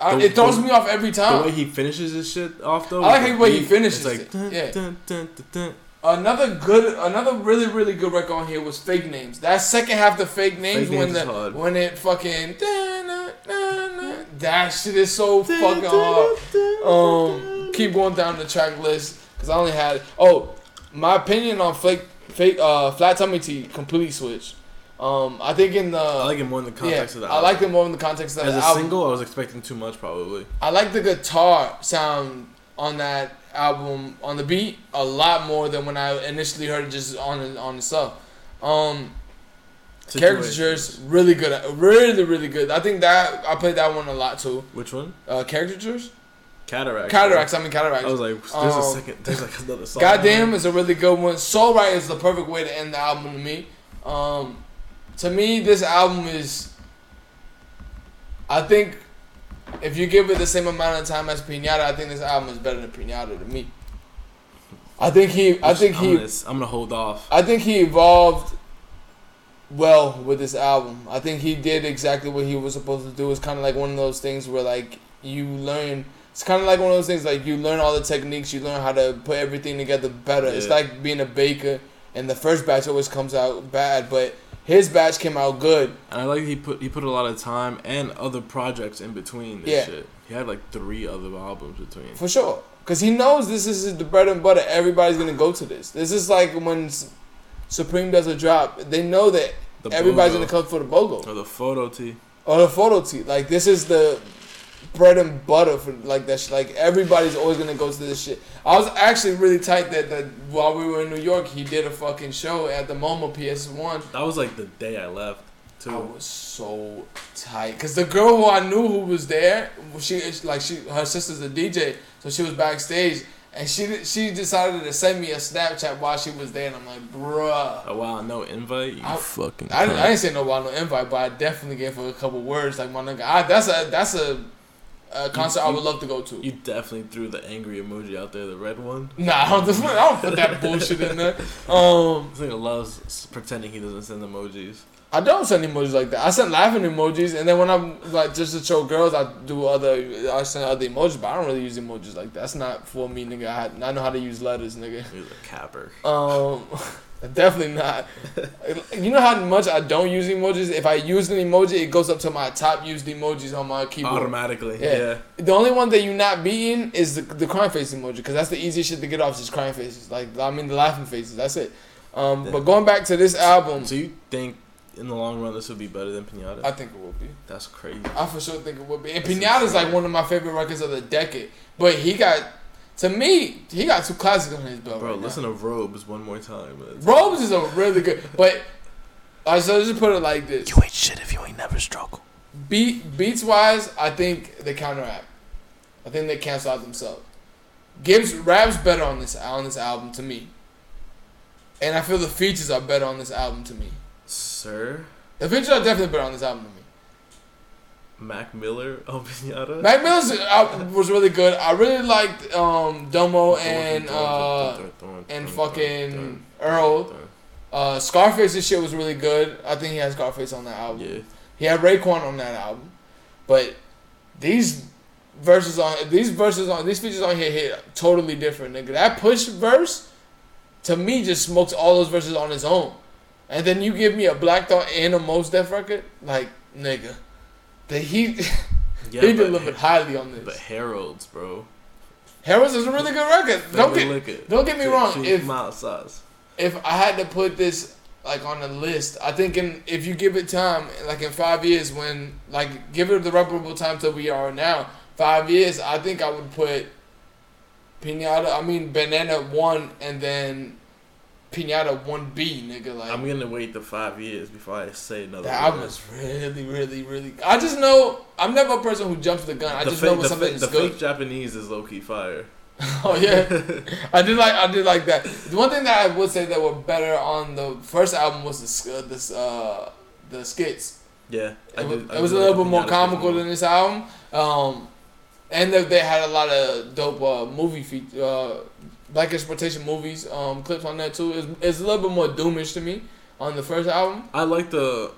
I, The- it throws the- me off every time. The way he finishes his shit off though. I like the way he finishes It's like it. dun, Yeah. dun, dun, dun, dun. Another good, another really really good record on here was fake names. That second half, the fake names Fake when Names the when it fucking that shit is so fucking hard. Um, keep going down the track list because I only had oh my opinion on fake fake uh flat tummy tea complete switch. Um, I think in the I like it more in the yeah, context of the I like it more in the context of that. As a album. single, I was expecting too much probably. I like the guitar sound on that album on the beat a lot more than when I initially heard it just on on itself. Um, caricatures really good, really really good. I think that I played that one a lot too. Which one? Uh, caricatures, Cataracts. cataracts. I mean cataracts. I was like, there's Um, a second. There's like another song. Goddamn is a really good one. Soul Right is the perfect way to end the album to me. Um, to me, this album is. I think, if you give it the same amount of time as Pinata, I think this album is better than Pinata to me. I think he. I think I'm he. Gonna, I'm gonna hold off. I think he evolved well with this album. I think he did exactly what he was supposed to do. It's kind of like one of those things where like you learn. It's kind of like one of those things like you learn all the techniques. You learn how to put everything together better. It's like being a baker, and the first batch always comes out bad, but his batch came out good. And I like he put he put a lot of time and other projects in between this Yeah. shit. He had like three other albums between. For sure. Because he knows this is the bread and butter. Everybody's going to go to this. This is like when Supreme does a drop. They know that The everybody's BOGO. to come for the BOGO. Or the photo tee. or the photo tee. Like this is the bread and butter for like that. Shit. Like everybody's always gonna go to this shit. I was actually really tight that that while we were in New York, he did a fucking show at the MoMA PS One. That was like the day I left too. I was so tight because the girl who I knew who was there, she is like she her sister's a DJ, so she was backstage. And she she decided to send me a Snapchat while she was there, and I'm like, bruh. Oh wow, no invite. You I- fucking. I, I didn't say no about no invite, but I definitely gave her a couple words. Like my nigga, I, that's a that's a, a concert I would love to go to. You definitely threw the angry emoji out there, the red one. Nah, I don't, I don't put that bullshit in there. Um, This nigga loves pretending he doesn't send emojis. I don't send emojis like that. I send laughing emojis, and then when I'm like just to show girls, I do other. I send other emojis, but I don't really use emojis like that. That's not for me, nigga. I, I know how to use letters, nigga. He's a capper. Um, definitely not. You know how much I don't use emojis. If I use an emoji, it goes up to my top used emojis on my keyboard. Automatically. Yeah. Yeah. The only one that you're not beating is the, the crying face emoji because that's the easiest shit to get off. Just crying faces, like I mean the laughing faces. That's it. Um, Yeah. But going back to this album, So you think in the long run this would be better than Pinata? I think it will be. That's crazy. I for sure think it will be. And Pinata's like one of my favorite records of the decade. But he got, to me, he got two classics on his belt. Bro, right listen now. to Robes one more time. man. Robes is a really good, but I so just put it like this. You ain't shit if you ain't never struggled. Beat beats wise, I think they counteract. I think they cancel out themselves. Gibbs raps better on this on this album to me, and I feel the features are better on this album to me. Sir The features are definitely better on this album to me. Mac Miller on Pinata. Mac Miller's album was really good. I really liked um, Domo and uh, and fucking Earl. Uh, Scarface's shit was really good. I think he had Scarface on that album. Yeah. He had Raekwon on that album, but these verses on these verses on these features on here hit totally different, nigga. That push verse to me just smokes all those verses on its own, and then you give me a Black Thought and a Mos Def record, like nigga, the he Yeah, he but- delivered highly on this. But. Harold's, bro. Harold's is a really good record. Don't get don't get me wrong. If mild if I had to put this like on a list, I think in if you give it time, like in five years, when like give it the reputable time that we are now, five years, I think I would put Pinata. I mean Banana one, and then Pinata one B, nigga. Like I'm gonna wait the five years before I say another. the album is really, really, really. I just know I'm never a person who jumps the gun. I the just fake, know when the, something fake, is the good. fake Japanese is low key fire. Oh yeah, I did like I did like that. The one thing that I would say that were better on the first album was the uh, this uh the skits. Yeah, I It was, did- I it was a little like bit more comical than this album. Um, and they, had a lot of dope uh, movie feat uh black exploitation movies um clips on that too. It's, it's a little bit more doomish to me. on the first album. I like the.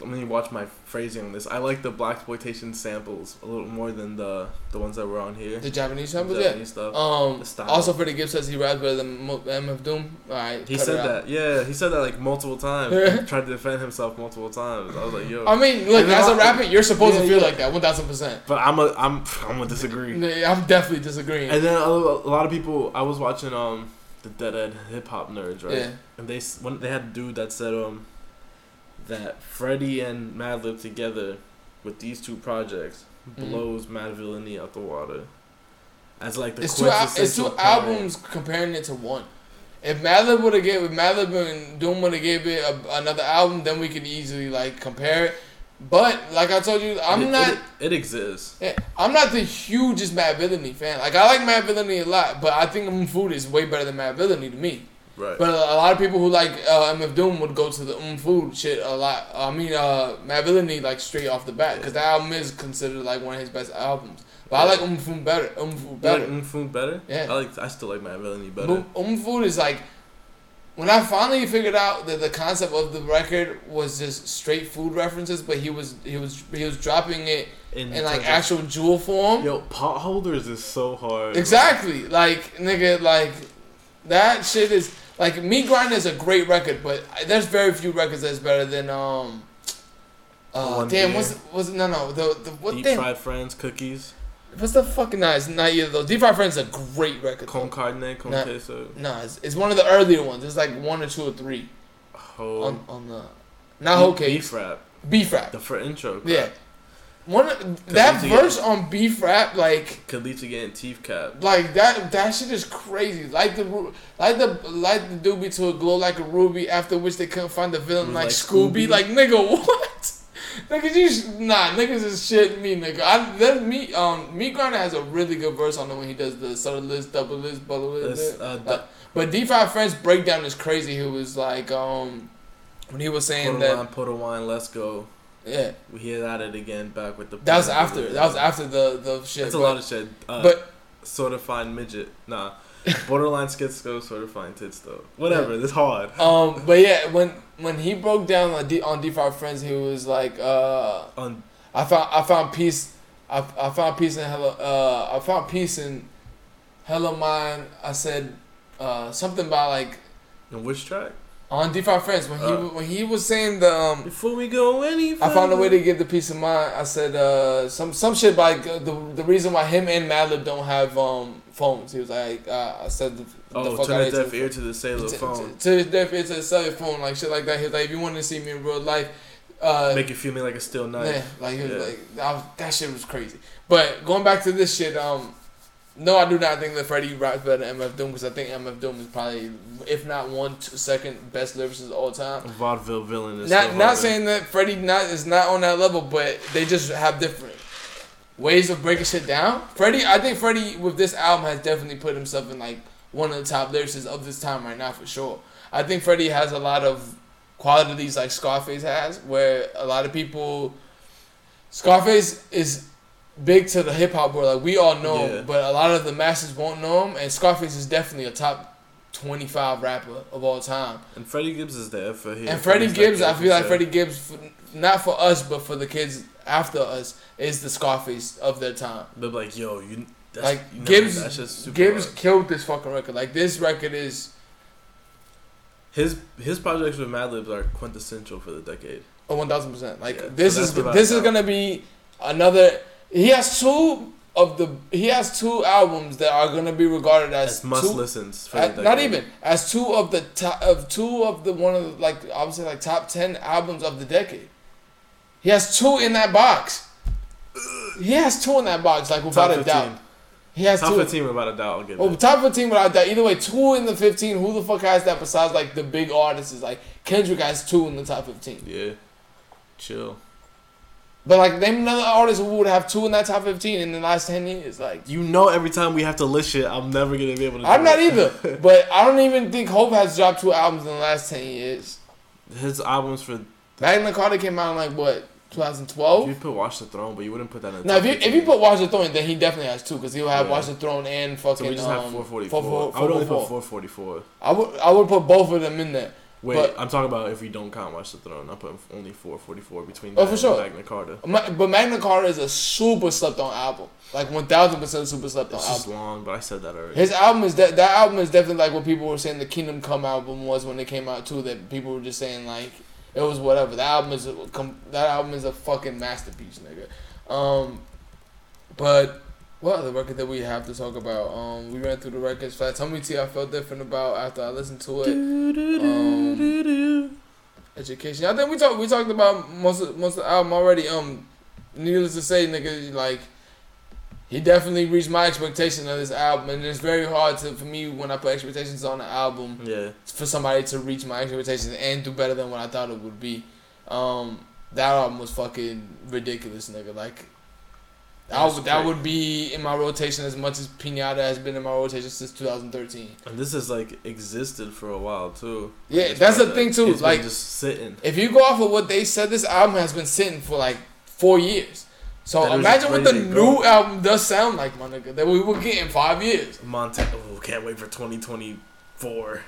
Let me watch my phrasing on this. I like the black exploitation samples a little more than the the ones that were on here. The Japanese samples, Japanese yeah. stuff. Um, The also, Freddie Gibbs says he raps better than MF Doom. All right, He said that. Yeah, he said that like multiple times. tried to defend himself multiple times. I was like, yo. I mean, look, then as a rapper, you're supposed Yeah, to feel yeah. like that, one thousand percent. but I'm a I'm I'm gonna disagree. I'm definitely disagreeing. And then a, a lot of people. I was watching um the Dead End Hip Hop Nerds, right? Yeah. And they when they had a dude that said um that Freddie and Madlib together with these two projects Mhm. blows Madvillainy out the water. As like the It's two, al- it's two albums comparing it to one. If Madlib would have gave, if Madlib and Doom would have gave it a, another album, then we could easily like compare it. But like I told you, I'm It- not. It, it exists. Yeah, I'm not the hugest Madvillainy fan. Like I like Madvillainy a lot, but I think Food is way better than Madvillainy to me. Right. But a, lot of people who like uh, MF Doom would go to the Um Food shit a lot. I mean, uh, Madvillainy like straight off the bat because that album is considered like one of his best albums. But I like Um Food better. Um Food You like better. Mm Food better? Yeah. I like. I still like Madvillainy better. But Um Food is like when I finally figured out that the concept of the record was just straight food references, but he was he was he was dropping it in like terms of- actual jewel form. Yo, Potholderz is so hard. Exactly. Like nigga, like that shit is like Meat Grinder is a great record, but there's very few records that's better than um. Uh, One damn, Beer. what's was no no the the what Deep damn fried friends, cookies, what's the fucking nah it's not either though. Deep Fried Frenz is a great record. con though. carne, con Nah. queso, Nah, it's, it's one of the earlier ones. It's like one or two or three whole on on the not whole beef, cake beef rap, beef rap. the for intro. Yeah, one that get- verse on beef rap like to getting teeth capped. Like that, that shit is crazy. Like the, like the, like the doobie to a glow like a ruby. After which they couldn't find the villain like, like Scooby. Scooby? Like nigga, what? nigga, you sh- nah, niggas is shit me, nigga. I that me um me Grinder has a really good verse on it when he does the of list, double list, double list. Uh, Like, but Deep Fried Frenz breakdown is crazy. He was like um when he was saying Put that wine, put a wine, let's go. Yeah We hear that it again back with the. that was after that was after the the shit. That's a lot of shit. Uh, but sort of fine midget. Nah, borderline schizo, sort of fine tits though. Whatever. It's hard. Um, but yeah, when when he broke down on D on Deep Fried Frenz, he was like, uh, On I found I found peace. I, I found peace in hella. Uh, I found peace in hella mine. I said uh, something about like in which track? On Deep Fried Frenz when he Uh. when he was saying the um. Before we go any I found a way to give the peace of mind. I said uh, some some shit like uh, the the reason why him and Madlib don't have um phones. He was like uh, I said the, Oh, the fuck turn out a deaf to- ear to the cellular to, phone. to, to his deaf ear to the cellular phone like shit like that. He was like if you want to see me in real life, uh, Make you feel me like a steel knife. yeah, like he was Yeah. like that, was, that shit was crazy. But going back to this shit, um, no, I do not think that Freddie raps better than MF Doom because I think MF Doom is probably, if not one, two, second best lyricist of all time. Vaudeville villain is Not not saying that Freddie not is not on that level, but they just have different ways of breaking shit down. Freddie, I think Freddie with this album has definitely put himself in like one of the top lyricists of this time right now for sure. I think Freddie has a lot of qualities like Scarface has, where a lot of people. Scarface is big to the hip hop world, like we all know him, but a lot of the masses won't know him. And Scarface is definitely a top twenty five rapper of all time. And Freddie Gibbs is there for him. And Freddie Gibbs, I feel like. Freddie Gibbs, not for us, but for the kids after us, is the Scarface of their time. They're like, yo, you. That's, Like you know, Gibbs, that's just super Gibbs hard. killed this fucking record. Like this record is His his projects with Madlibs are quintessential for the decade. a one thousand percent. Like Yeah, this so is this is gonna be another. He has two of the. He has two albums that are gonna be regarded as, As must two, listens for Uh, not even as two of the top of two of the one of the, like I would say like top ten albums of the decade. He has two in that box. He has two in that box, like without a doubt. He has Top two. 15 without a doubt. I'll give Well, it. top fifteen without that. Either way, two in the fifteen. Who the fuck has that besides like the big artists? Is like Kendrick has two in the top fifteen. Yeah. Chill. But like name another artist who would have two in that top fifteen in the last ten years. Like You know, every time we have to list shit, I'm never gonna be able to. I'm not it. either. But I don't even think Hov has dropped two albums in the last ten years. His albums for. Magna Carta came out in like what 2012. you put Watch the Throne, but you wouldn't put that in. Now if you if you put Watch the Throne, then he definitely has two because he'll have Yeah. Watch the Throne and fucking. so we just um, have 444. 444. I would only put 444. I would I would put both of them in there. Wait, But- I'm talking about if we don't count Watch the Throne. I'm putting only 444 between Oh, for sure. Magna Carta. Ma- But Magna Carta is a super slept on album, like one thousand percent super slept on album. long, but I said that already. His album is de- that album is definitely like what people were saying the Kingdom Come album was when it came out too. That people were just saying like it was whatever. The album is a, com- that album is a fucking masterpiece, nigga. Um, but what other record that we have to talk about? Um, we ran through the records. Flat Tummy Tea, I felt different about after I listened to it. Um, education. I think we talked we talked about most of most of the album already. Um, needless to say, nigga, like he definitely reached my expectation of this album, and it's very hard to for me when I put expectations on an album Yeah. for somebody to reach my expectations and do better than what I thought it would be. Um, that album was fucking ridiculous, nigga. Like. That would, that would be in my rotation as much as Pinata has been in my rotation since 2013. And this has like existed for a while too. Yeah, that's the thing, too, like- just sitting. If you go off of what they said, this album has been sitting for like four years. So That imagine what the new album does sound like, my nigga. That we will get in five years. Montana. Oh, can't wait for 2024.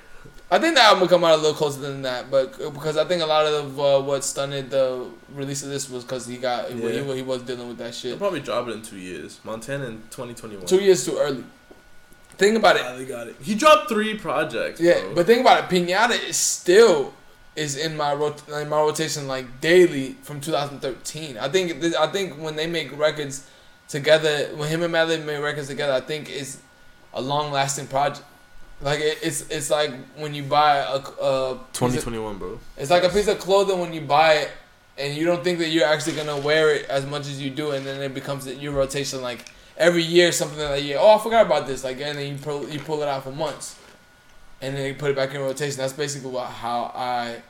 I think the album will come out a little closer than that, but because I think a lot of uh, what stunted the release of this was because he got Yeah. he, he was dealing with that They'll shit. probably drop it in two years. Montana in 2021. Two years too early. Think about it. Yeah, they got it. He dropped three projects. Yeah, bro. but think about it. Pinata is still is in my rot- in my rotation like daily from 2013. I think th- I think when they make records together, when him and Madlib make records together, I think it's a long lasting project. Like it, it's it's like when you buy a, a 2021, bro. it's like a piece of clothing when you buy it and you don't think that you're actually gonna wear it as much as you do, and then it becomes your rotation. Like every year, something like yeah, oh I forgot about this. Like and then you pull you pull it out for months, and then you put it back in rotation. That's basically what, how I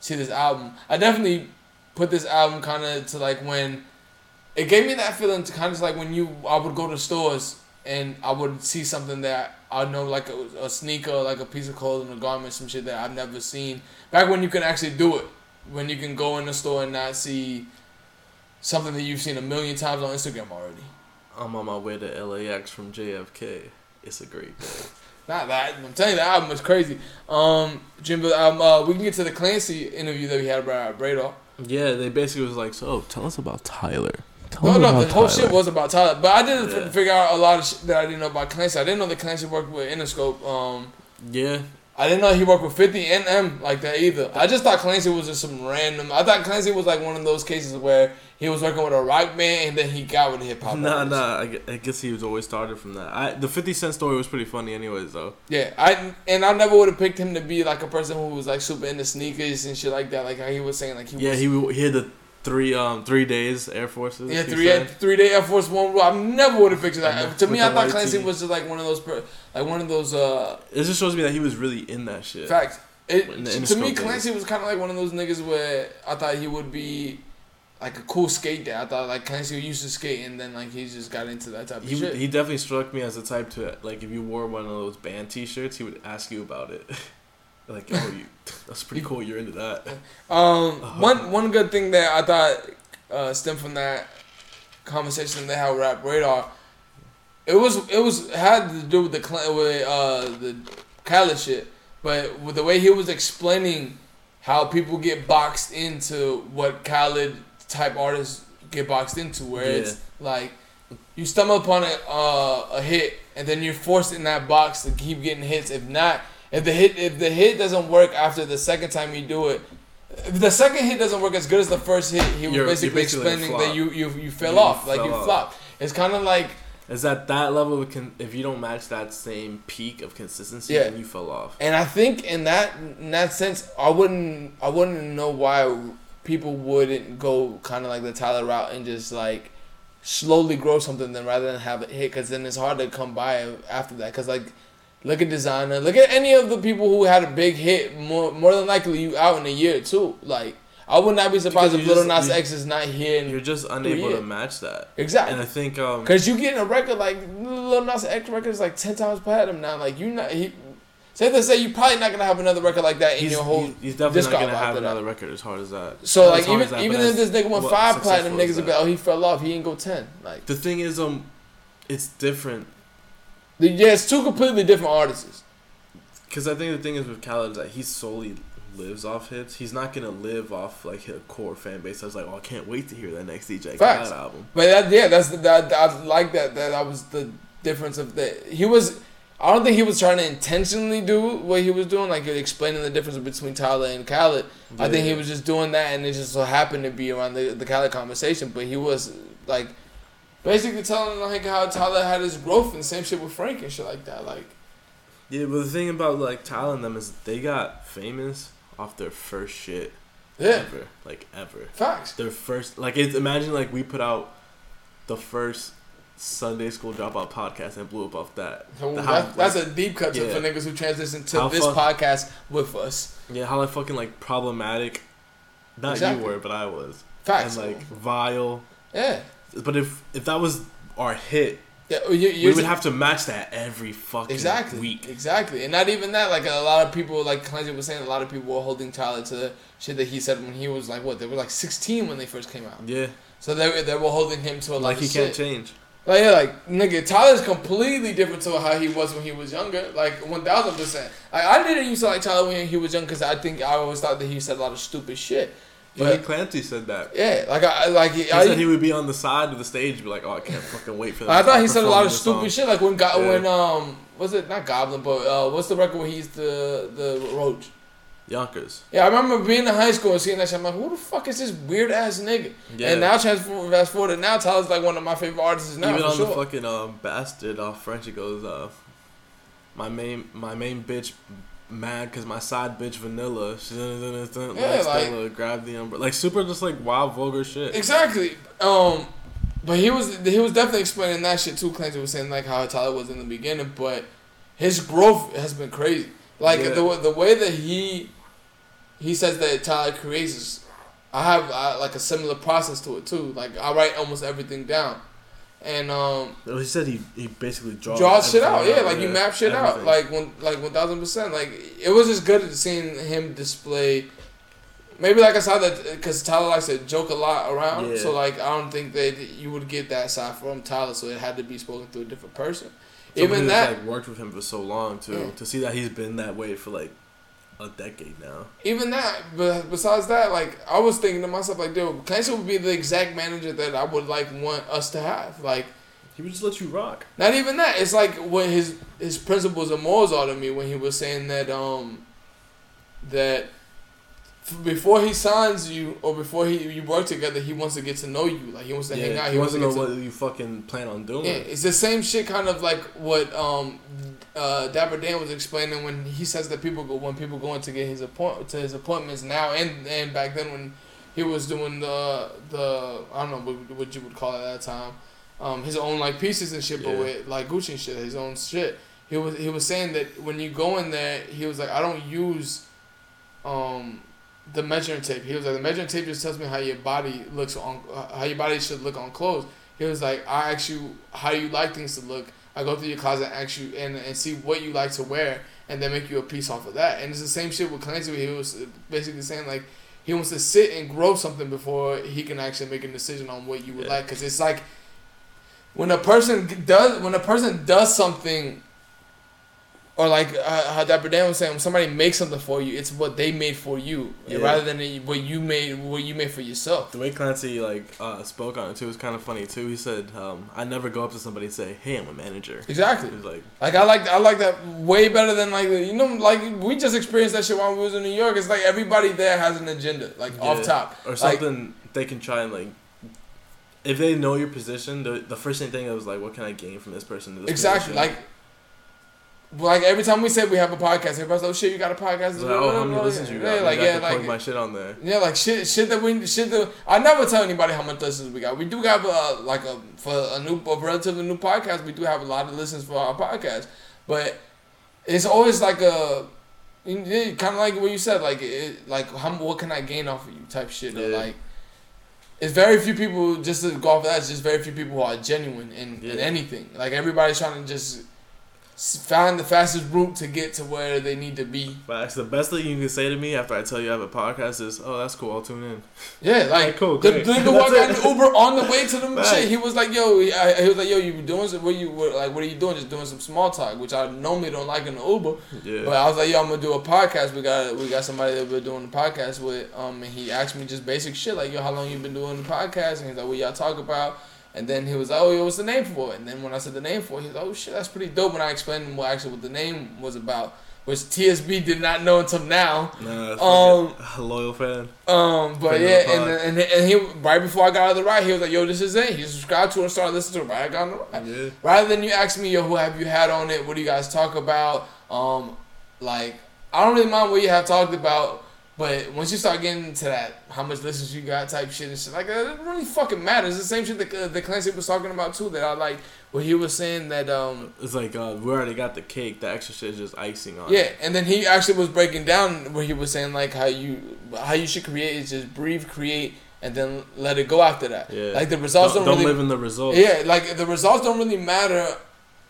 see this album. I definitely put this album kind of to like when it gave me that feeling to kind of like when you I would go to stores and I would see something that I know like a, a sneaker, like a piece of clothing, a garment, some shit that I've never seen. Back when you can actually do it, when you can go in the store and not see something that you've seen a million times on Instagram already. I'm on my way to LAX from JFK. It's a great day. Not that I'm telling you, the album was crazy. Um, Jimbo, um, uh, we can get to the Clancy interview that we had about Radar. Yeah, they basically was like, so tell us about Tyler. Tell No, no, the whole Tyler." shit was about Tyler, but I didn't Yeah. figure out a lot of shit that I didn't know about Clancy. I didn't know that Clancy worked with Interscope. Um, Yeah, I didn't know he worked with 50 and Em like that either. I just thought Clancy was just some random. I thought Clancy was like one of those cases where he was working with a rock band and then he got with hip hop. nah, artists. nah. I, guess he was always started from that. I, the Fifty Cent story was pretty funny, anyways, though. Yeah, I and I never would have picked him to be like a person who was like super into sneakers and shit like that. Like how he was saying, like he Yeah, was, he he had the three um three days Air Forces. yeah three said. three day Air Force One. I never would have pictured that. To me, I thought Clancy was just like one of those, per, like one of those uh It just shows me that he was really in that shit. facts. It, to me, Clancy days. was kind of like one of those niggas where I thought he would be like a cool skate dad. I thought like Clancy used to skate and then like he just got into that type of He, shit. he definitely struck me as the type to like if you wore one of those band T-shirts, he would ask you about it. like, oh, you, that's pretty cool. You're into that. Um, Uh-huh. one one good thing that I thought uh, stemmed from that conversation they had with Rap Radar, it was it was had to do with the with uh, the Khaled shit, but with the way he was explaining how people get boxed into what Khaled type artists get boxed into, where it's like you stumble upon a uh, a hit and then you're forced in that box to keep getting hits. If not, if the hit if the hit doesn't work after the second time you do it, if the second hit doesn't work as good as the first hit, he was You're- basically, you're basically explaining that you you you fell You off, like you flopped. It's kind of like Is that that level of con- if you don't match that same peak of consistency, Yeah. then you fell off. And I think in that in that sense, I wouldn't I wouldn't know why people wouldn't go kind of like the Tyler route and just like slowly grow something then rather than have it hit because then it's hard to come by after that because like look at designer look at any of the people who had a big hit more more than likely you out in a year too like I would not be surprised Because if Lil Nas X is not here You're just unable to match that. exactly And I think um Cause you getting a record like Lil Nas X record is like ten times platinum now. Like you not he, safe to say you're probably not gonna have another record like that in he's, your whole. he's, he's definitely not gonna have another record as hard as that. So Not like even that, even if this nigga went five platinum, niggas would be oh he fell off. He ain't go ten. Like The thing is, um, it's different yeah, it's two completely different artists. because I think the thing is with Khaled is that he's solely lives off hits. He's not gonna live off like a core fan base. I was like, oh, I can't wait to hear that next DJ Facts. Khaled album. But that, yeah, that's the, that. I like that. That that was the difference of the. He was. I don't think he was trying to intentionally do what he was doing, like explaining the difference between Tyler and Khaled. I think he was just doing that, and it just so happened to be around the the Khaled conversation. But he was like, basically telling like how Tyler had his growth and same shit with Frank and shit like that. Like, Yeah, but the thing about like Tyler and them is they got famous off their first shit yeah, ever, like ever. facts. Their first, like, it's, imagine like we put out the first Sunday school dropout podcast and blew up off that. So how, that's like, a deep cut to, yeah. for niggas who transition to How this fuck- podcast with us. yeah, how like fucking like problematic. Not Exactly. you were, but I was. Facts. And like vile. yeah. But if if that was our hit, Yeah, you, we would have to match that every fucking exactly week. exactly, and not even that. Like a lot of people, like Clancy was saying, a lot of people were holding Tyler to the shit that he said when he was like what they were like sixteen when they first came out. Yeah, So they they were holding him to a lot like he shit. can't change. Like yeah, like nigga, Tyler's completely different to how he was when he was younger. Like one thousand percent. Like I didn't used to like Tyler when he was young because I think I always thought that he said a lot of stupid shit. But But Clancy said that. yeah, like I like He I, said he would be on the side of the stage, be like, "Oh, I can't fucking wait for." that." I thought he said a lot of stupid song." shit. Like when go- Yeah. when um was it not Goblin but uh what's the record where he's the the Roach. Yonkers. Yeah, I remember being in high school and seeing that shit. I'm like, who the fuck is this weird ass nigga? Yeah. And now transform fast forward, and now Tyler's like one of my favorite artists now Even on sure. the fucking um, bastard off French, it goes, uh, my main my main bitch mad because my side bitch vanilla. Yeah, like- Stella, grab the umbrella. Like super, just like wild vulgar shit. Exactly. Um, but he was he was definitely explaining that shit too. Clancy was saying like how Tyler was in the beginning, but his growth has been crazy. Like Yeah. the the way that he he says that Tyler creates, is, I have uh, like a similar process to it too. Like I write almost everything down, and um, he said he, he basically draws draw shit out. Yeah, like you map shit out. Like one like one thousand percent. Like it was just good seeing him display. Maybe like I saw that because Tyler likes to joke a lot around. Yeah. So like I don't think that you would get that side from Tyler. So it had to be spoken to a different person. Somebody Even that, like worked with him for so long too. Yeah. To see that he's been that way for like a decade now. even that. But besides that, like I was thinking to myself, like, dude, Clancy would be the exact manager that I would like want us to have. Like He would just let you rock. Not even that. It's like when his his principles and morals are to me when he was saying that um that before he signs you or before he you work together, he wants to get to know you. Like he wants to hang out. he He wants wants to know to what you fucking plan on doing. yeah, it's the same shit, kind of like what um, uh, Dapper Dan was explaining when he says that people go when people go in to get his appoint to his appointments now and and back then when he was doing the the I don't know what, what you would call it at that time, um, his own like pieces and shit, but with like Gucci and shit, his own shit. He was he was saying that when you go in there, he was like, I don't use, um, the measuring tape. He was like, the measuring tape just tells me how your body looks on how your body should look on clothes. He was like, I ask you how you like things to look. I go through your closet and ask you and, and see what you like to wear and then make you a piece off of that. And it's the same shit with Clancy. He was basically saying like he wants to sit and grow something before he can actually make a decision on what you would Yeah. like. Because it's like when a person does when a person does something. Or like uh, how Dapper Dan was saying, when somebody makes something for you, it's what they made for you, Yeah. rather than what you made, what you made for yourself. The way Clancy like uh, spoke on it too was kind of funny too. He said, um, "I never go up to somebody and say, hey, I'm a manager.' Exactly. Like, Like I like I like that way better than like you know like we just experienced that shit while we was in New York. It's like everybody there has an agenda, like off top. or Like- something they can try and like. If they know your position, the, the first thing I was like, what can I gain from this person? This Exactly. position? Like like every time we say we have a podcast, everybody's like, "Oh shit, you got a podcast?" Like, oh, how many listens you got? Yeah, like I yeah, like my shit on there. yeah, like shit, shit that we shit that I never tell anybody how much listens we got. We do have a like a for a new a relatively new podcast. We do have a lot of listens for our podcast, but it's always like a kind of like what you said, like it, like how what can I gain off of you type shit. Or like it's very few people just to go off of that. It's just very few people who are genuine in, in anything. Like everybody's trying to just find the fastest route to get to where they need to be. Facts. The best thing you can say to me after I tell you I have a podcast is, "Oh, that's cool. I'll tune in." Yeah, like cool, the, great. the nigga walked out in Uber on the way to the shit. He was like, "Yo," he, I, he was like, "Yo, you be doing some? What you what, like? What are you doing? Just doing some small talk, which I normally don't like in the Uber." Yeah. But I was like, "Yo, I'm gonna do a podcast. We got we got somebody that we're doing the podcast with." Um, and he asked me just basic shit like, "Yo, how long you been doing the podcast?" And he's like, "What y'all talk about?" And then he was like, "Oh, what's the name for it?" And then when I said the name for it, he was like, "Oh shit, that's pretty dope." And I explained him what actually what the name was about, which TSB did not know until now. Nah, Um, fucking loyal fan. Um, but the yeah, and, then- and and he right before I got out of the ride, he was like, "Yo, this is it." He subscribed to it and started listening to it. Right, I got on the ride. Yeah. Rather than you ask me, "Yo, who have you had on it? What do you guys talk about?" Um, like I don't really mind what you have talked about, but once you start getting into that, how much listens you got type shit and shit like that, it really fucking matters. It's the same shit that uh, that Clancy was talking about too. That I like where he was saying that um It's like uh, we already got the cake. The extra shit is just icing on. yeah, it. and then he actually was breaking down where he was saying like how you how you should create is just breathe, create, and then let it go after that. Yeah. Like the results Don't, don't, don't really live in the results. yeah, like the results don't really matter.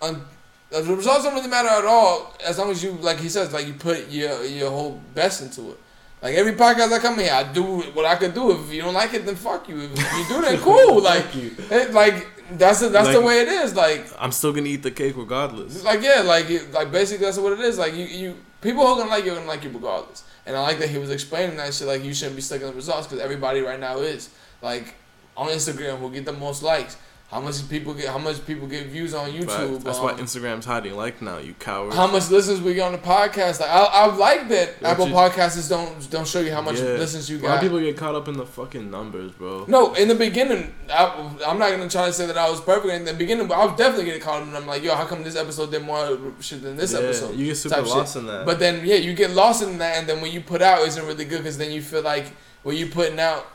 On, the results don't really matter at all as long as you like he says like you put your your whole best into it. Like every podcast I come here, I do what I could do. If you don't like it, then fuck you. If you do, then cool. Like, you. it, like that's the, that's the way it is. Like, I'm still gonna eat the cake regardless. like yeah, like like basically that's what it is. Like you, you people who are gonna like you are gonna like you regardless. And I like that he was explaining that shit. Like you shouldn't be stuck in the results because everybody right now is like on Instagram who get the most likes. How much people get? How much people get views on YouTube? Facts. That's um, why Instagram's hiding like now. You coward. how much listens we get on the podcast? Like I, I like that What Apple you- Podcasts don't don't show you how much Yeah. listens you got. A lot of people get caught up in the fucking numbers, bro. No, in the beginning, I, I'm not gonna try to say that I was perfect. In the beginning, but I was definitely getting caught up, and I'm like, yo, how come this episode did more shit than this yeah, episode? you get super type shit. lost in that. But then, yeah, you get lost in that, and then when you put out isn't really good because then you feel like what you're putting out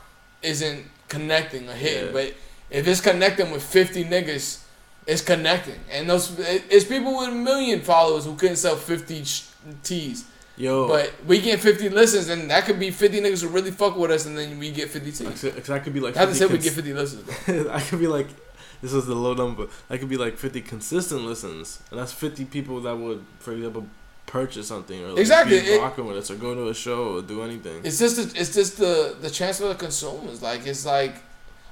isn't connecting or hitting. Yeah. But if it's connecting with 50 niggas, it's connecting. And those it's people with a million followers who couldn't sell 50 sh- tees. Yo, But we get 50 listens, and that could be 50 niggas who really fuck with us, and then we get 50 tees. because I could be like. I have to 50 say we get 50 listens. I could be like, this is the low number. I could be like 50 consistent listens, and that's 50 people that would, for example, purchase something or like Exactly, be it- rocking with us or go to a show or do anything. It's just the, it's just the the transfer of consumers. Like it's like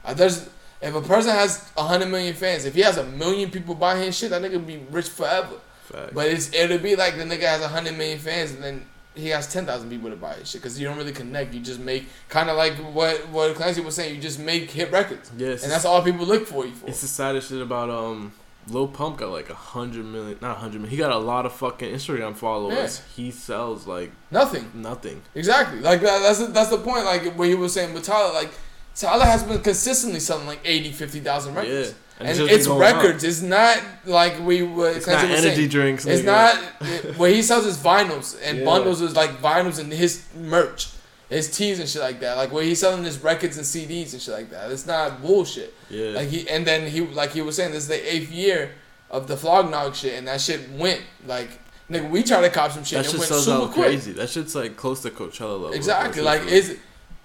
uh, there's if a person has a hundred million fans, if he has a million people buying his shit, that nigga be rich forever. Facts. But it's it'll be like the nigga has a hundred million fans and then he has ten thousand people to buy his shit because you don't really connect. You just make kind of like what what Clancy was saying. You just make hit records, it's and that's all people look for you for. It's the saddest shit about um Lil Pump got like a hundred million not a hundred million. He got a lot of fucking Instagram followers. He sells like Nothing. nothing. Exactly. Like that, that's the, that's the point. Like what he was saying with Tyler. Like Tyler has been consistently selling like 80, 50,000 records. Yeah. And, it's just it's been going up. records. It's not like we were. It's not energy saying. drinks. It's not it- what he sells is vinyls and Yeah. bundles is like vinyls and his merch, his tees and shit like that. Like where he's selling his records and CDs and shit like that. It's not bullshit. Yeah. Like he and then he like he was saying this is the eighth year of the Flog Gnaw shit and that shit went like nigga we tried to cop some shit that and it shit went sells super out quick. crazy. That shit's like close to Coachella level. Exactly. Like is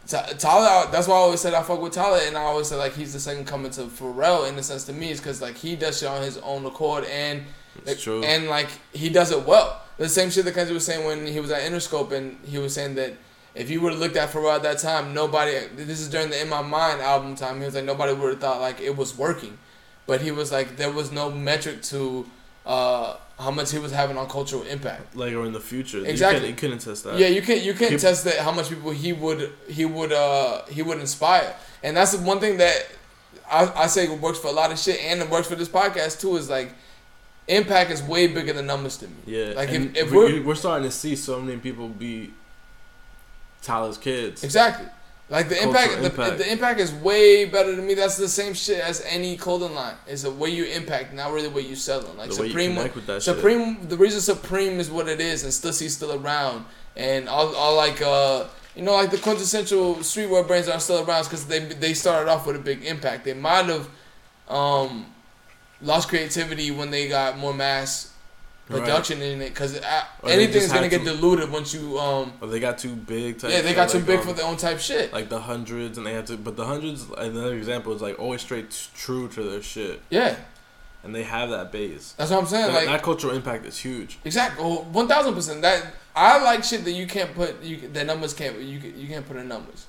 Ty- Tyler. That's why I always said I fuck with Tyler, and I always said like he's the second coming to Pharrell in the sense to me is because like he does shit on his own accord and true. and like he does it well. The same shit that Kenzie was saying when he was at Interscope, and he was saying that if you would have looked at Pharrell at that time, nobody. This is during the In My Mind album time. He was like nobody would have thought like it was working, but he was like there was no metric to uh, how much he was having on cultural impact. like or in the future. Exactly. You, couldn't, you couldn't test that. Yeah, you can you can Peop- test that how much people he would he would uh he would inspire, and that's the one thing that I, I say works for a lot of shit, and it works for this podcast too. Is like impact is way bigger than numbers to me. Yeah. Like, if- if we're- we're starting to see so many people be Tyler's kids. Exactly. Like the impact, the, impact. the impact is way better to me. That's the same shit as any clothing line. It's the way you impact, not really what you selling. Like The way you Supreme, with that shit. Supreme. The reason Supreme is what it is, and Stussy's still around, and all, all like uh, you know, like the quintessential streetwear brands are still around because they they started off with a big impact. They might have um, lost creativity when they got more mass Right. production in it because anything's gonna get to- diluted once you um. Or they got too big. Type Yeah, they got too like, big um, for their own type shit. like the hundreds, and they had to. But the hundreds, another example is like always straight true to their shit. Yeah. and they have that base. That's what I'm saying. That, like that cultural impact is huge. exactly, one thousand percent. That I like shit that you can't put. You the numbers can't. You you can't put in numbers.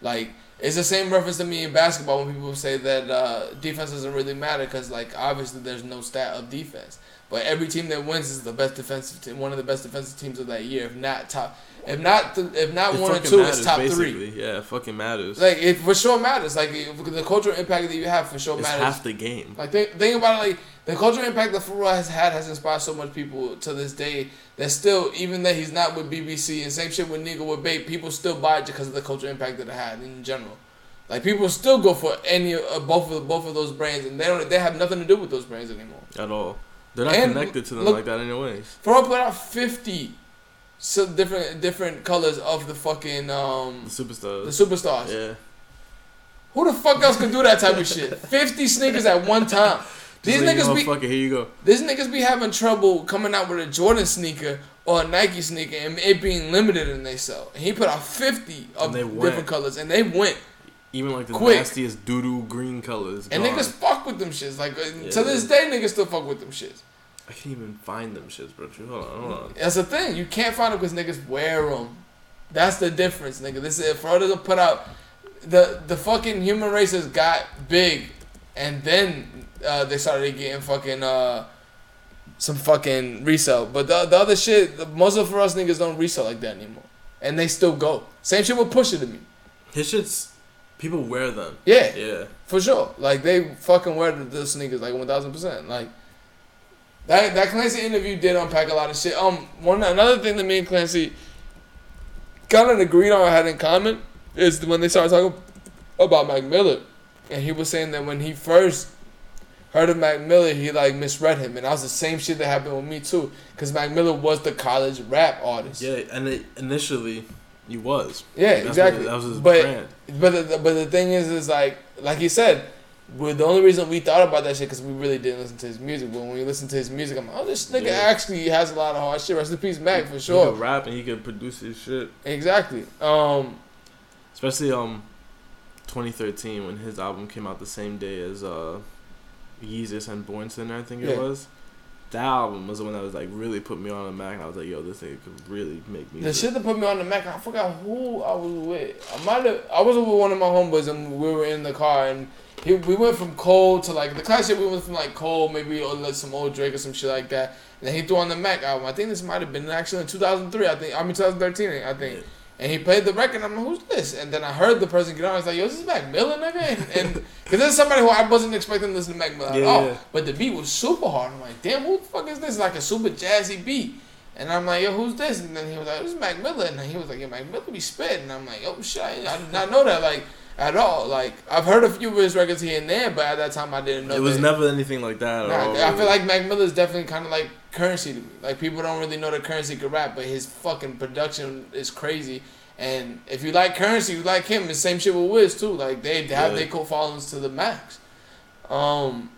Like it's the same reference to me in basketball when people say that uh, defense doesn't really matter because like obviously there's no stat of defense. But every team that wins is the best defensive team, one of the best defensive teams of that year, if not top, if not th- if not It one or two, matters, it's top three. Yeah, it fucking matters. Like it for sure matters. Like the cultural impact that you have for sure it's matters. half the game. Like think, think about it. Like the cultural impact that Pharrell has had has inspired so much people to this day. That still, even that he's not with BBC and same shit with Nigo with Bape, people still buy it because of the cultural impact that it had in general. Like people still go for any uh, both of both of those brands, and they don't they have nothing to do with those brands anymore. At all. They're not And connected to them look- like that anyways. Pharrell put out fifty, so different different colors of the fucking um The superstars. the superstars. yeah. Who the fuck else can do that type of shit? Fifty sneakers at one time. These like, niggas oh, be fuck it, here you go. These niggas be having trouble coming out with a Jordan sneaker or a Nike sneaker and it being limited in they sell. And he put out 50 of And they went. different colors and they went. Even like the Quick. nastiest doo-doo green colors. And gone. niggas fuck with them shits. Like, uh, Yeah. to this day, niggas still fuck with them shits. I can't even find them shits, bro. Hold on, hold on. That's the thing. You can't find them because niggas wear them. That's the difference, nigga. This is if Pharrell doesn't put out the the fucking human races got big, and then uh, they started getting fucking uh, some fucking resell. But the, the other shit, the, most of us niggas don't resell like that anymore, and they still go. Same shit with Pusha to me. His shits, people wear them. Yeah, Yeah. for sure. Like they fucking wear the, the sneakers like one thousand percent. Like that that Clancy interview did unpack a lot of shit. Um, one another thing that me and Clancy kind of agreed on or had in common is when they started talking about Mac Miller, and he was saying that when he first heard of Mac Miller, he like misread him, and that was the same shit that happened with me too, because Mac Miller was the college rap artist. Yeah, and it, initially, he was. Yeah, That's exactly. What, that was his but brand. but the, but the thing is, is like like you said, we the only reason we thought about that shit because we really didn't listen to his music. But when we listen to his music, I'm like, oh, this nigga Yeah. actually has a lot of hard shit. Rest in peace, Mac, for sure. He could rap and he could produce his shit. Exactly. Um, Especially um, 2013 when his album came out the same day as uh, Yeezus and Born Sinner, I think it was. That album was the one that was like really put me on the Mac, and I was like, yo, this nigga could really make me. the shit that put me on the Mac, I forgot who I was with. I might have. I was with one of my homeboys, and we were in the car, and he, we went from Cole to like the classic. We went from like Cole, maybe or like some old Drake or some shit like that. And then he threw on the Mac album. I think this might have been actually in 2003. I think. I mean 2013. I think. Yeah. And he played the record. I'm like, who's this? And then I heard the person get on. I was like, yo, this is Mac Miller, nigga. And because this is somebody who I wasn't expecting to listen to Mac Miller at all. yeah. But the beat was super hard. I'm like, damn, who the fuck is this? Like a super jazzy beat. And I'm like, yo, who's this? And then he was like, this is Mac Miller. And he was like, yo, Mac Miller be spitting. And I'm like, yo, shit, I, I did not know that, like, at all. Like, I've heard a few of his records here and there, but at that time I didn't know it was that. never anything like that. at Nah, all, I feel like Mac Miller is definitely kind of like Curren$y to me. Like people don't really know that Curren$y could rap, but his fucking production is crazy. And if you like Curren$y, you like him. The same shit with Wiz too. Like they have their co followings to the max. Um,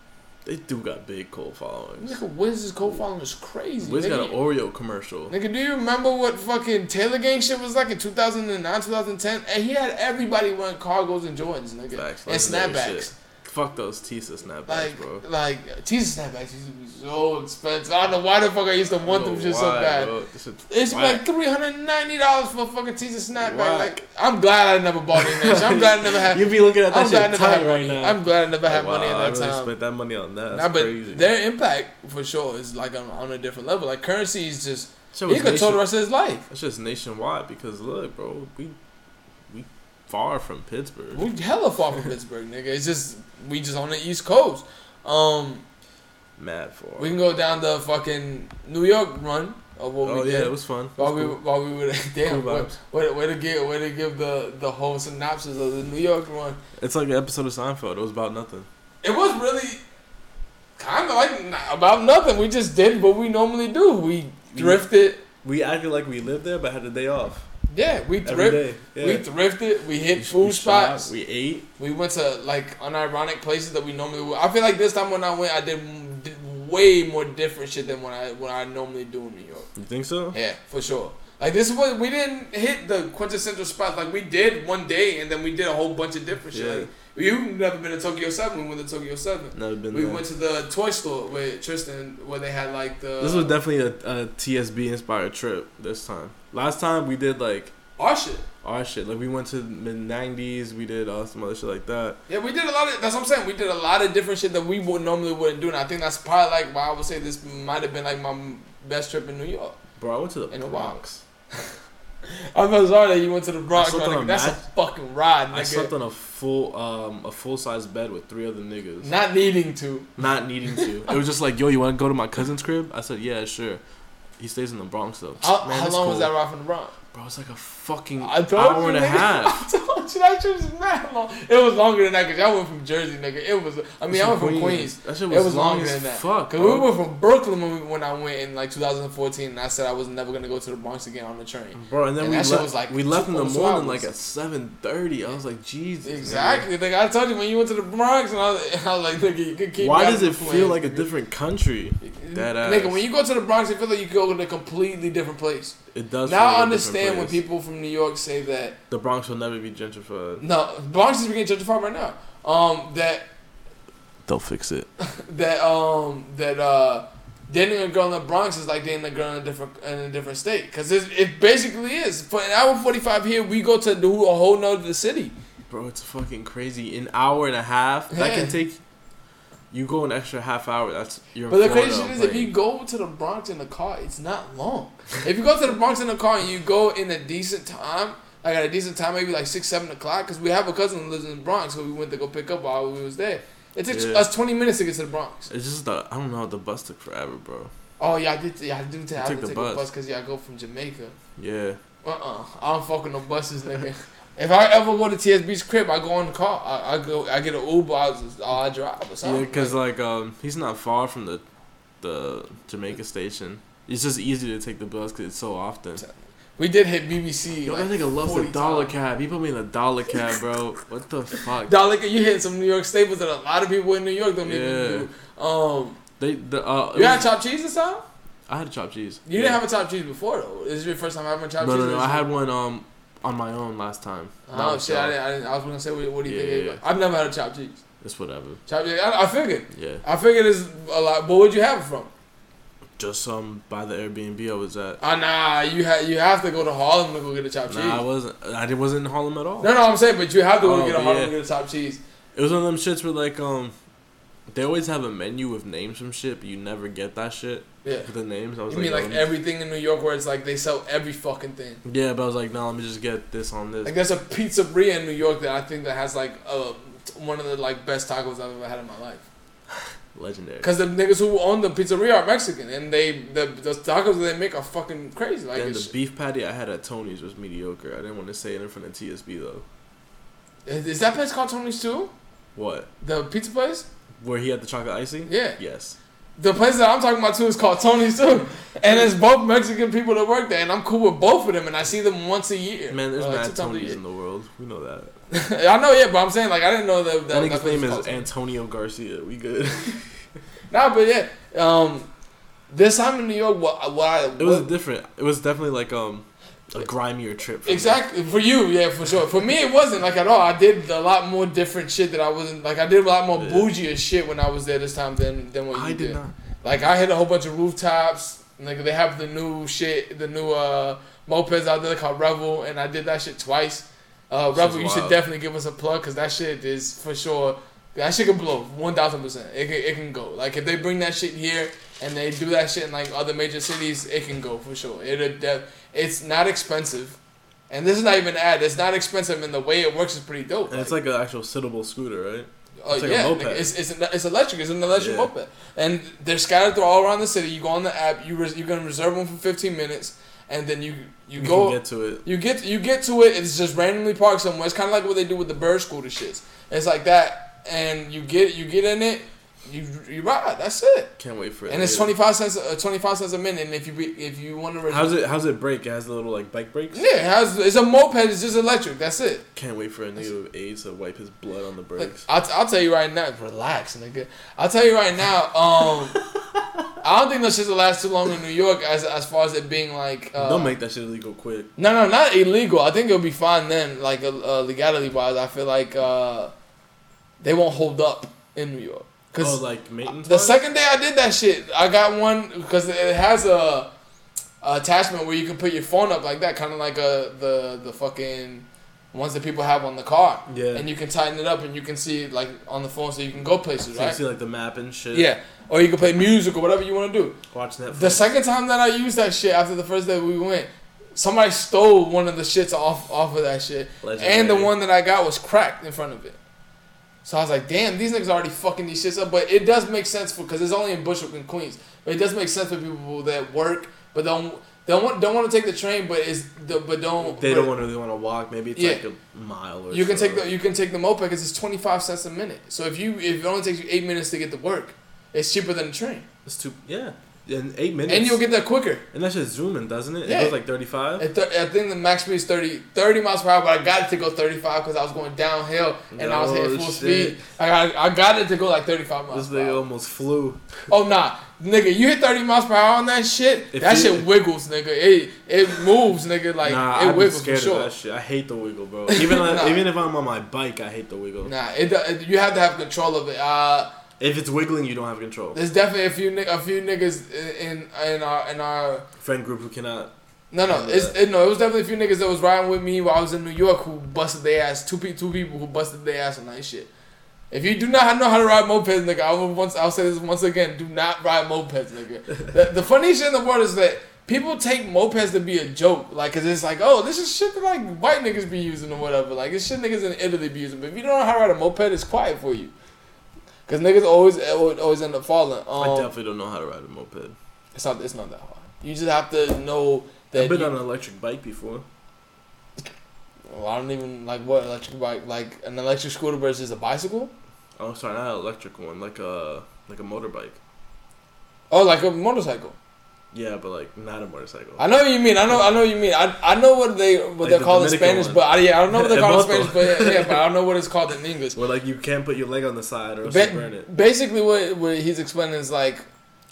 they do got big cult followings. nigga, Wiz's co following is crazy. Wiz nigga, got an Oreo commercial. Nigga, do you remember what fucking Taylor Gang shit was like in 2009, 2010? And he had everybody wearing cargos and Jordans, nigga. Facts, and snapbacks. Fuck those Tisa snapbacks, Like, bro. like, Jesus snapbacks used to be so expensive. I don't know why the fuck I used to want them shit so bad. bro? It's like three hundred ninety dollars for a fucking Tisa snapback. Whack. Like, I'm glad I never bought any of. I'm glad I never had. You'd be looking at that I'm glad I shit never had tight right money. now. I'm glad I never had Like, money wow, at I that really time. spent that money on that. Nah, but crazy. their impact for sure is like on, on a different level. Like Curren$y is just he could tell the rest of his life. It's just nationwide because look, bro, we far from Pittsburgh. We hella far from Pittsburgh, nigga. It's just we just on the East Coast. Um, Mad for. we can go down the fucking New York run of what oh we yeah, did. it was fun. It While was we cool. while we were damn, Cool way, way, way to give way to give the the whole synopsis of the New York run. It's like an episode of Seinfeld. It was about nothing. It was really kind of like about nothing. We just did what we normally do. We drifted. We acted like we lived there, but had a day off Yeah, we thrift. Yeah. We thrifted. We hit We- food we spots. We ate. We went to like unironic places that we normally would. I feel like this time when I went, I did, did way more different shit than when I when I normally do in New York. You think so? Yeah, for sure. Like this was we didn't hit the quintessential spots. Like we did one day, and then we did a whole bunch of different shit. Yeah. Like, you've never been to Tokyo Seven. We went to Tokyo Seven. Never been We there. went to the toy store with Tristan, where they had like the. This was definitely a, a TSB inspired trip this time. Last time we did like our shit. our shit. Like we went to mid '90s. We did uh, some other shit like that. Yeah, we did a lot of. That's what I'm saying. We did a lot of different shit that we would normally wouldn't do, and I think that's probably like why I would say this might have been like my best trip in New York. Bro, I went to the In a Bronx. I'm so sorry that you went to the Bronx. My on nigga. a That's a fucking ride, nigga. I slept on a full um a full size bed with three other niggas. Not needing to. Not needing to. It was just like, yo, you want to go to my cousin's crib? I said, yeah, sure. He stays in the Bronx though. How, Man, how that's long was that ride from the Bronx? Bro, it's like a fucking I told hour you, and a nigga. half. I told you that shit was mad long. It was longer than that because y'all went from Jersey, nigga. It was. I mean, I went from Queens. That shit It was, was long longer as than that. fuck. Cause we went from Brooklyn when, we, when I went in like 2014, and I said I was never gonna go to the Bronx again on the train. Bro, and then And we left. was like we left in the morning like at seven thirty. I was like, Jesus. Exactly. Like I told you when you went to the Bronx, and I was, I was like, nigga, you can keep. Why does it feel like a different country? That ass. Nigga, when you go to the Bronx, it feel like you go to a completely different place. It does. Now I understand when people from New York say that The Bronx will never be gentrified. no, Bronx is being gentrified right now. Um, that They'll fix it. that um that uh dating a girl in the Bronx is like dating a girl in a different in a different state because it, it basically is. For an hour forty five here, we go to do a whole nother city. Bro, it's fucking crazy. An hour and a half. That Yeah. can take. You go an extra half hour. That's you're. But the crazy shit is, if you go to the Bronx in the car, it's not long. if you go to the Bronx in the car and you go in a decent time, like at a decent time, maybe like six, seven o'clock, because we have a cousin who lives in the Bronx, so we went to go pick up while we was there. It takes Yeah. us twenty minutes to get to the Bronx. It's just the I don't know. The bus took forever, bro. Oh yeah, I did. Yeah, I do. T- I have took to the take bus. a bus because yeah, I go from Jamaica. Yeah. Uh uh I don't fuck with no buses, nigga. If I ever go to TSB's crib, I go on the car. I, I go. I get an Uber. I, I drive or Yeah, because like um, he's not far from the the Jamaica station. It's just easy to take the bus because it's so often. we did hit BBC. Yo, like, that nigga loves 40 the dollar times. cab. He put me in a dollar cab, bro. What the fuck? Dollar look, you hit some New York staples that a lot of people in New York don't Yeah. even do. Um, They the uh. you had was- chopped cheese this time? I had a chopped cheese. You didn't have a chopped cheese before though. This is your first time having chopped No, cheese. no, no. or I had one um on my own last time. Oh shit! I, didn't. I, didn't, I was gonna say, what, what do you Yeah, think? yeah, about- I've never had a chopped cheese. It's whatever. Chopped cheese. I, I figured. Yeah. I figured it's a lot. But where'd you have it from? Just um by the Airbnb I was at. Ah, nah. You had you have to go to Harlem to go get a chopped cheese. Nah, I wasn't. I didn't- wasn't in Harlem at all. no, no, I'm saying, but you have to go Oh, get a Harlem yeah. to get a chopped cheese. It was one of them shits where like um, they always have a menu with names from shit, but you never get that shit. Yeah. For the names, I was You like, mean like let everything in New York where it's like they sell every fucking thing? Yeah, but I was like, no, let me just get this on this. Like there's a pizzeria in New York that I think that has like uh, one of the like best tacos I've ever had in my life. Legendary. Cause the niggas who own the pizzeria are Mexican, and they the the tacos that they make are fucking crazy. Like then it's, the beef patty I had at Tony's was mediocre. I didn't want to say it in front of TSB though. is that place called Tony's too? What? The pizza place? Where he had the chocolate icing? Yeah. Yes. The place that I'm talking about too is called Tony's too, and it's both Mexican people that work there, and I'm cool with both of them, and I see them once a year. Man, there's like, mad Tonys in the world. We know that. I know, yeah, but I'm saying like I didn't know that. That that, nigga's name is. Antonio Garcia. We good. Nah, but yeah, um, this time in New York, what what I It was different. It was definitely like um a grimier trip. for me. Exactly for you, yeah, for sure. For me, it wasn't like at all. I did a lot more different shit that I wasn't like. I did a lot more Yeah. bougie shit when I was there this time than than what you I did did. not. Like I hit a whole bunch of rooftops. Like they have the new shit, the new uh mopeds out there called Revel, and I did that shit twice. Uh, Revel, you should definitely give us a plug because that shit is for sure. That shit can blow one thousand percent. It can it can go. Like if they bring that shit here and they do that shit in like other major cities, it can go for sure. It it's not expensive, and this is not even an ad. It's not expensive, and the way it works is pretty dope. And it's like an actual sittable scooter, right? Oh It's like a yeah, moped. it's it's an, it's electric. It's an electric Yeah. moped, and they're scattered through all around the city. You go on the app. You res, you can reserve them for fifteen minutes, and then you you You go. get to it. you get you get to it. It's just randomly parked somewhere. It's kind of like what they do with the bird scooter shits. It's like that, and you get you get in it. You you ride. That's it. Can't wait for it. And it's twenty five cents uh, twenty five cents a minute. And if you be, if you want to How's it? How's it break? It has the little like bike brakes. yeah, it has it's a moped. It's just electric. That's it. Can't wait for a nigga with AIDS to wipe his blood on the Like, brakes. I'll, I'll tell you right now, relax, nigga. I'll tell you right now, um, I don't think those shits will last too long in New York as as far as it being like. Uh, Don't make that shit illegal quick. No, no, not illegal. I think it'll be fine then. Like uh, uh, legality wise, I feel like uh, they won't hold up in New York. Cause Oh, like maintenance. the second day I did that shit, I got one because it has a, a attachment where you can put your phone up like that, kind of like a the the fucking ones that people have on the car. Yeah. And you can tighten it up and you can see like on the phone, so you can go places, So you right? see like the map and shit. Yeah. Or you can play music or whatever you want to do. Watch Netflix. The second time that I used that shit after the first day we went, somebody stole one of the shits off off of that shit, and the one that I got was cracked in front of it. So I was like, damn, these niggas already fucking these shits up. But it does make sense for because it's only in Bushwick and Queens. But it does make sense for people that work but don't don't want don't want to take the train, but is the but don't They but don't want to really want to walk. Maybe it's Yeah. like a mile or You can so. take the you can take the moped because it's twenty five cents a minute. So if you if it only takes you eight minutes to get to work, it's cheaper than the train, It's too yeah. In eight minutes. and you'll get there quicker. And that's just zooming, doesn't it? Yeah. It goes like thirty five. At th- I think the max speed is 30, 30 miles per hour, but I got it to go 35 because I was going downhill and I was hitting full shit. speed. I got, I got it to go like 35 This miles nigga hour. almost flew. Oh, nah. Nigga, you hit 30 miles per hour on that shit, If that you- shit wiggles, nigga. It it moves, nigga. Like, nah, it I'm wiggles scared for sure. of that shit. I hate the wiggle, bro. Even like, Nah. even if I'm on my bike, I hate the wiggle. Nah, it, it, you have to have control of it. Uh, If it's wiggling, you don't have control. there's definitely a few a few niggas in in our in our Friend group who cannot. No, no, it's it, no. It was definitely a few niggas that was riding with me while I was in New York who busted their ass. Two pe- two people who busted their ass on that shit. If you do not know how to ride mopeds, nigga, I will once I'll say this once again: do not ride mopeds, nigga. the, the funny shit in the world is that people take mopeds to be a joke, like, cause it's like, oh, this is shit that like white niggas be using or whatever. Like, this shit niggas in Italy be using. But if you don't know how to ride a moped, it's quiet for you. Cause niggas always always end up falling. I Um, definitely don't know how to ride a moped. it's not it's not that hard. You just have to know that. I've been you- on an electric bike before. Well, I don't even like what electric bike like an electric scooter versus a bicycle. Oh, sorry, not an electric one, like a like a motorbike. Oh, like a motorcycle. Yeah, but like not a motorcycle. I know what you mean. I know. I know what you mean. I, I know what they what Like they're the called in Spanish, one. but I, yeah, I don't know what they're called in Spanish, but yeah, yeah, but I don't know what it's called in English. Where like you can't put your leg on the side or you burn it. basically, what what he's explaining is like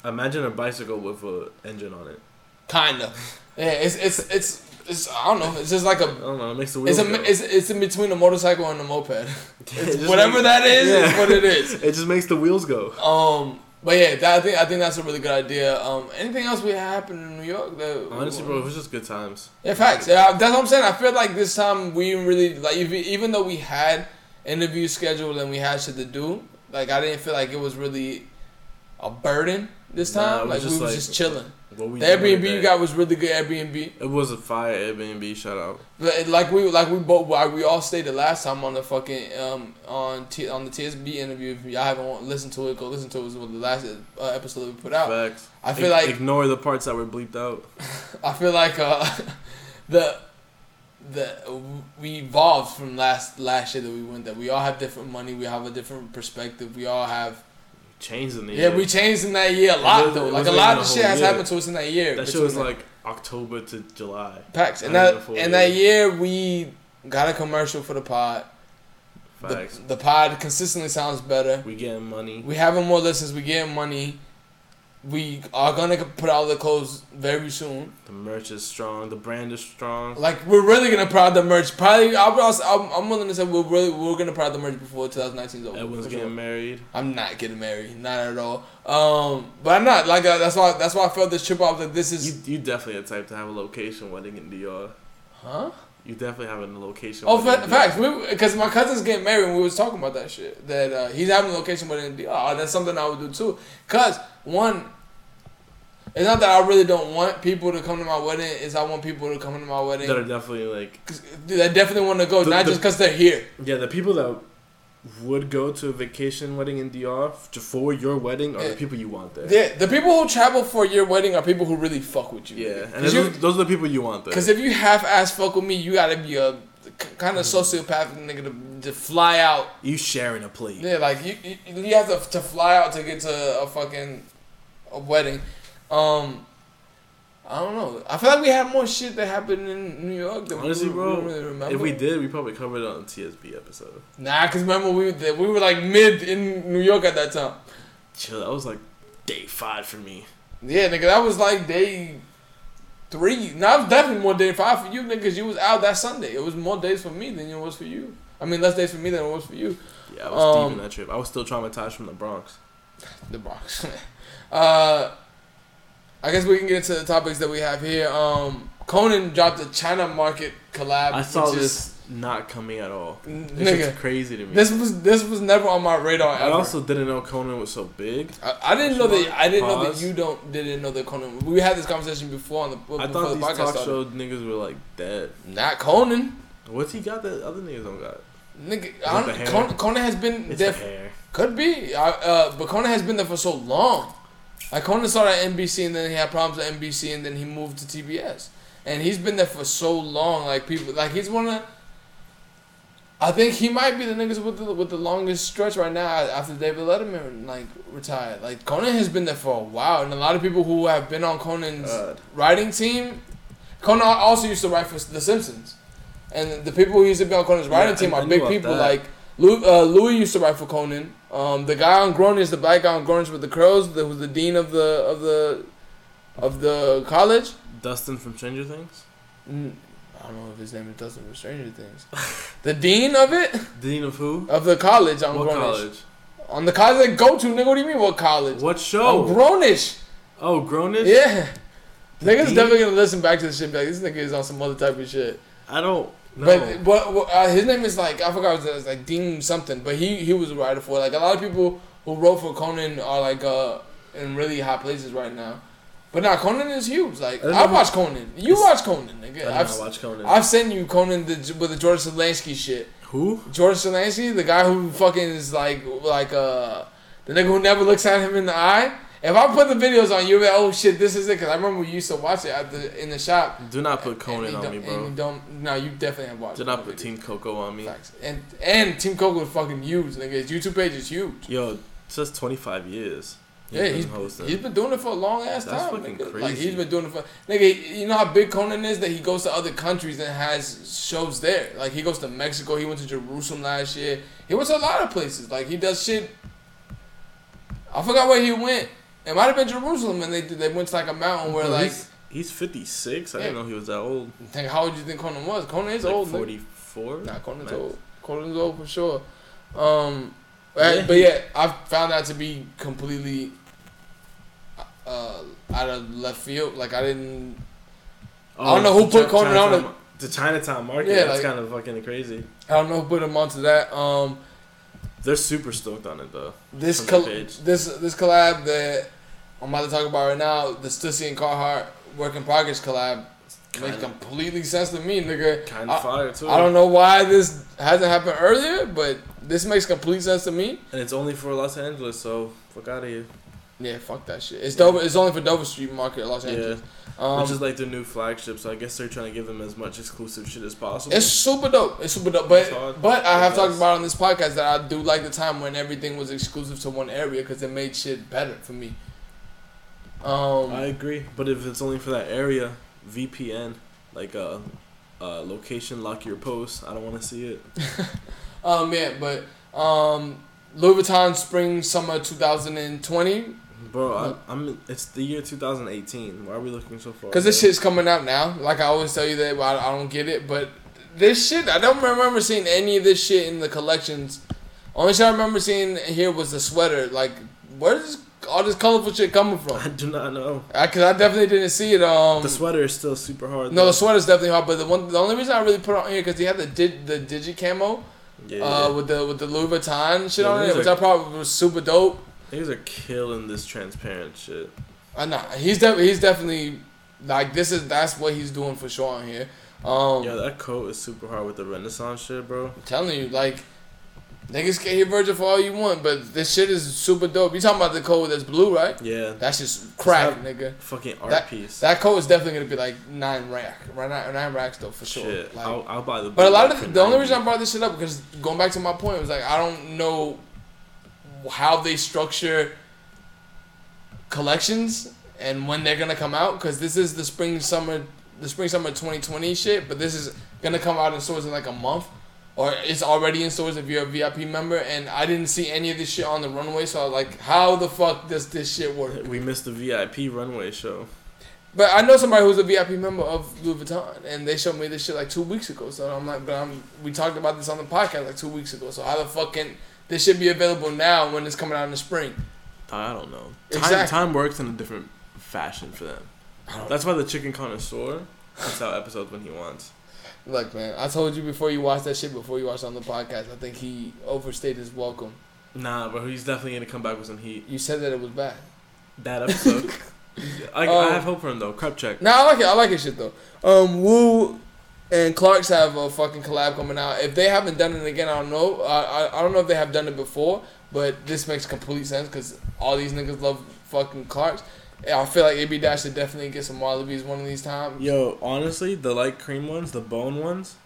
Imagine a bicycle with a engine on it. kinda. Yeah, it's it's it's it's I don't know. It's just like I a. don't know. It makes the It's wheels a go. it's, it's in between a motorcycle and a moped. It's whatever makes- that is, Yeah. is what it is. It just makes the wheels go. Um, but yeah, that, I think I think that's a really good idea. Um, anything else we happen in New York? That, Honestly, bro, it was just good times. Yeah, facts. Yeah, that's what I'm saying. I feel like this time we really like even even though we had interviews scheduled and we had shit to do, like I didn't feel like it was really a burden this time. was like we was like- just chilling. We The Airbnb you got was really good. Airbnb, It was a fire Airbnb. Shout out. but like we like we both like we all stayed the last time on the fucking um on T, on the TSB interview. If y'all haven't listened to it, go listen to it. It was the last uh, episode that we put out. Facts. I feel Ig- like ignore the parts that were bleeped out. I feel like uh, the the we evolved from last last year that we went. That we all have different money. We have a different perspective. We all have Changed in the yeah. year. We changed in that year a lot was- though. Like a lot of shit has year. happened to us in that year. that shit was like October to July. packs. And that even a in year. that year we got a commercial for the pod. The, the pod consistently sounds better. we getting money. We having more listens. We getting money. We are gonna put out the clothes very soon. The merch is strong. The brand is strong. Like we're really gonna put out the merch. Probably, I'll, I'm, I'm willing to say we're really we're gonna put out the merch before 2019 is over. Everyone's getting sure. married. I'm not getting married, not at all. Um, but I'm not like uh, that's why that's why I felt this trip. I was like, this is You you definitely a type to have a location wedding in DR. huh? You definitely have a location. Oh, fa- facts. Because my cousin's getting married, and we was talking about that shit. That uh, he's having a location wedding in DR. Oh, that's something I would do too. Cause one, it's not that I really don't want people to come to my wedding. It's I want people to come to my wedding. That are definitely like 'Cause they definitely want to go, The- not the- just because they're here. yeah the people that would go to a vacation wedding in DR for your wedding are Yeah. the people you want there. Yeah, the people who travel for your wedding are people who really fuck with you. Yeah, and those, those are the people you want there. Because if you half ass fuck with me, you gotta be a kind of Mm-hmm. sociopathic nigga to, to fly out. you sharing a plate. Yeah, like you, you, you have to, to fly out to get to a fucking a wedding. Um, I don't know. I feel like we had more shit that happened in New York than Honestly, we, bro, we really remember. If we did, we probably covered it on the TSB episode. nah, cause remember we were- we were like mid in New York at that time. Chill, that was like day five for me. Yeah, nigga, that was like day three. Now it's definitely more day five for you, nigga, cause You was out that Sunday. It was more days for me than it was for you. I mean, less days for me than it was for you. Yeah, I was Um, deep in that trip. I was still traumatized from the Bronx. The Bronx. uh, I guess we can get into the topics that we have here. Um, Conan dropped a China market collab. I saw which this not coming at all. Is, This nigga, is crazy to me. this was this was never on my radar. I Ever. also didn't know Conan was so big. I, I didn't know that. I didn't know that you don't didn't know that Conan. We had this conversation before on the before I the thought these podcast talk started. show niggas were like dead. Not Conan, What's he got that other niggas don't got? nigga. I don't? Conan, Conan has been It's there. the hair. Could be, I, uh, but Conan has been there for so long. Like Conan started at NBC and then he had problems at NBC and then he moved to TBS, and he's been there for so long. Like people, like he's one of. I think he might be the niggas with the with the longest stretch right now after David Letterman like retired. Like Conan has been there for a while, and a lot of people who have been on Conan's God. writing team. Conan also used to write for The Simpsons, and the people who used to be on Conan's writing I- team I are knew big people. that. Like Louis, uh, Louis used to write for Conan. Um, the guy on Grownish, the black guy on Grownish with the curls, that was the dean of the of the of the college. Dustin from Stranger Things. Mm, I don't know if his name is Dustin from Stranger Things. the dean of it Dean of who? of the college on What college? On the college they go to, nigga. What do you mean? What college? What On show? Grownish. oh, Grownish. Yeah. Niggas dean? definitely gonna listen back to this shit. and Be like, this nigga is on some other type of shit. I don't But but what, uh, his name is like I forgot it was like Dean something. But he he was a writer for like a lot of people who wrote for Conan are like uh in really high places right now. But now Conan is huge. Like I I watch Conan. You watch Conan, I nigga. did I've not watch Conan. I've sent you Conan the, with the George Schlansky shit. who? George Schlansky, the guy who fucking is like like uh the nigga who never looks at him in the eye. If I put the videos on, you'll be like, oh shit, this is it. Because I remember we used to watch it at the in the shop. Do not put Conan on me, bro. you don't. No, you definitely have watched. Do not put videos. Team Coco on me. Facts. And and Team Coco is fucking huge, nigga. His YouTube page is huge. Yo, says 25 years. Yeah, been he's hosting. he's been doing it for a long ass That's time. fucking nigga. Like he's been doing it for nigga. You know how big Conan is that he goes to other countries and has shows there. Like he goes to Mexico. He went to Jerusalem last year. He went to a lot of places. Like he does shit. I forgot where he went. It might have been Jerusalem, and they they went to like a mountain where like. he's, he's 56. I Yeah. didn't know he was that old. Think how old do you think Conan was? Conan is Like old. 44. Nah, Conan's old. Conan's old for sure. Um, but, Yeah. but yeah, I found that to be completely uh, out of left field. Like I didn't. I don't know who the put Conan on Chinatown- The Chinatown market. Yeah, that's like- kind of fucking crazy. I don't know who put him onto that. Um, They're super stoked on it though. this col- this this collab that I'm about to talk about right now, the Stussy and Carhartt work in progress collab, makes Kinda- completely sense to me, nigga. Kind of fire too. I don't know why this hasn't happened earlier, but this makes complete sense to me. And it's only for Los Angeles, so fuck out of here. Yeah, fuck that shit. It's Dover. It's only for Dover Street Market, Los Angeles. Um, Which is like their new flagship, so I guess they're trying to give them as much exclusive shit as possible. it's super dope. It's super dope. But It's but I have talked about on this podcast that I do like the time when everything was exclusive to one area because it made shit better for me. Um, I agree, but if it's only for that area, VPN, like a, uh, location lock your post. I don't want to see it. um, yeah, but um, Louis Vuitton Spring Summer 2020 Bro, I, I'm. It's the year 2018. Why are we looking so far? because this shit's coming out now. Like I always tell you that, but I, I don't get it. But this shit, I don't remember seeing any of this shit in the collections. Only shit I remember seeing here was the sweater. Like, where's all this colorful shit coming from? I do not know. I, Cause I definitely didn't see it. Um, The sweater is still super hard. no, though. the sweater's definitely hot. But the one, the only reason I really put it on here because he had the dig, the digi camo, Yeah, uh, with the with the Louis Vuitton shit Yeah, on these it, which are- I probably was super dope. niggas are killing this transparent shit. Uh, nah, he's de- he's definitely like this is that's what he's doing for sure on here. Um, Yeah, that coat is super hard with the Renaissance shit, bro. I'm telling you, like niggas can hear Virgil for all you want, but this shit is super dope. You talking about the code that's blue, right? Yeah, That's just crack, have- nigga. fucking art That piece. that code is definitely gonna be like nine rack, right? Nine, nine racks though for sure. shit, Like, I'll, I'll buy the. but a lot of the, the only reason I brought this shit up because going back to my point was like I don't know how they structure collections and when they're gonna come out because this is the spring summer the spring summer 2020 shit, but this is gonna come out in stores in like a month or it's already in stores if you're a VIP member. And I didn't see any of this shit on the runway, so I was like, how the fuck does this shit work? We missed the VIP runway show. But I know somebody who's a VIP member of Louis Vuitton, and they showed me this shit like two weeks ago. So I'm like, but I'm, we talked about this on the podcast like two weeks ago. So how the fuck can this should be available now when it's coming out in the spring? I don't know. Time, Exactly. time works in a different fashion for them. That's why the chicken connoisseur puts out episodes when he wants. Look, man, I told you before you watched that shit, before you watched on the podcast, I think he overstayed his welcome. Nah, but he's definitely gonna come back with some heat. You said that it was bad. That episode. I, Um, I have hope for him though. Crep check. No, I like it. I like his shit though. Um, Wu and Clark's have a fucking collab coming out. If they haven't done it again, I don't know. I I, I don't know if they have done it before, but this makes complete sense because all these niggas love fucking Clark's. Yeah, I feel like AB Dash should definitely get some Wallabies one of these times. Yo, honestly, the light cream ones, the bone ones.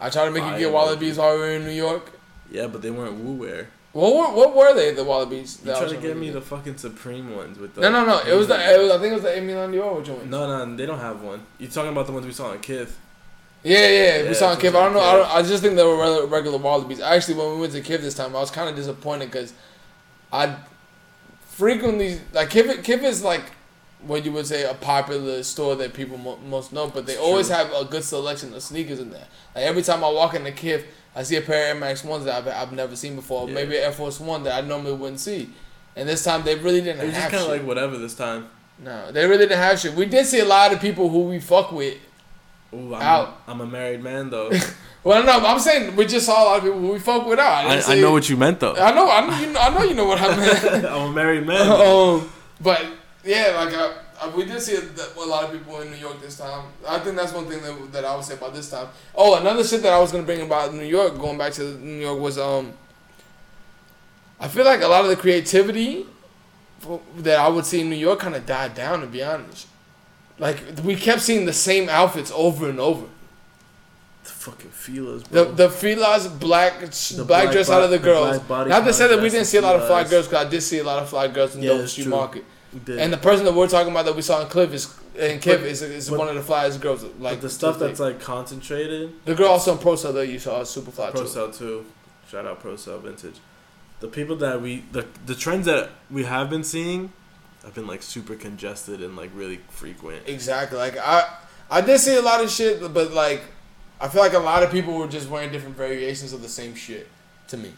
I try to make you get Wallabies while we we're in New York. Yeah, but they weren't Wu Wear. What were, what were they? The Wallabies. You tried to get me get? the fucking supreme ones with the. No, no, no. It was the. It was, I think it was the Aimé Leon Dore joint. No, no, they don't have one. You talking about the ones we saw in Kith? Yeah, yeah, we saw in Kith. I don't know. I, don't, I just think they were regular, regular Wallabies. Actually, when we went to Kith this time, I was kind of disappointed because I frequently like Kith. Kith is like what you would say a popular store that people mo- most know, but they It's always true. have a good selection of sneakers in there. Like every time I walk into Kith, I see a pair of Air Max ones that I've, I've never seen before, Yeah. maybe an Air Force One that I normally wouldn't see. And this time they really didn't It was just have kind of like whatever this time. no, they really didn't have shit. We did see a lot of people who we fuck with Ooh, I'm, Out. I'm a married man though. Well, no, I'm saying we just saw a lot of people we fuck with out. I, didn't I know what you meant though. I know, I know, you know, I know, you know what I meant. I'm a married man. um, but yeah, like I, I, we did see a, a lot of people in New York this time. I think that's one thing that, that I would say about this time. Oh, another shit that I was gonna bring about New York, going back to New York, was um. I feel like a lot of the creativity that I would see in New York kind of died down. To be honest, like we kept seeing the same outfits over and over. The fucking The bro. the Fila's black The black, black dress bo- out of the the girls. body Not to say that we didn't see a lot of fly girls, because I did see a lot of fly girls in Yeah, Dover Street true. Market. And the person that we're talking about that we saw in Cliff is in But- is, is but- one of the flyest girls. Like like the stuff that's like concentrated. the girl also in Procell that you saw is super fly Pro too. Cell too. Shout out Procell Vintage. The people that we the the trends that we have been seeing have been like super congested and like really frequent. Exactly. Like I I did see a lot of shit, but like I feel like a lot of people were just wearing different variations of the same shit to me.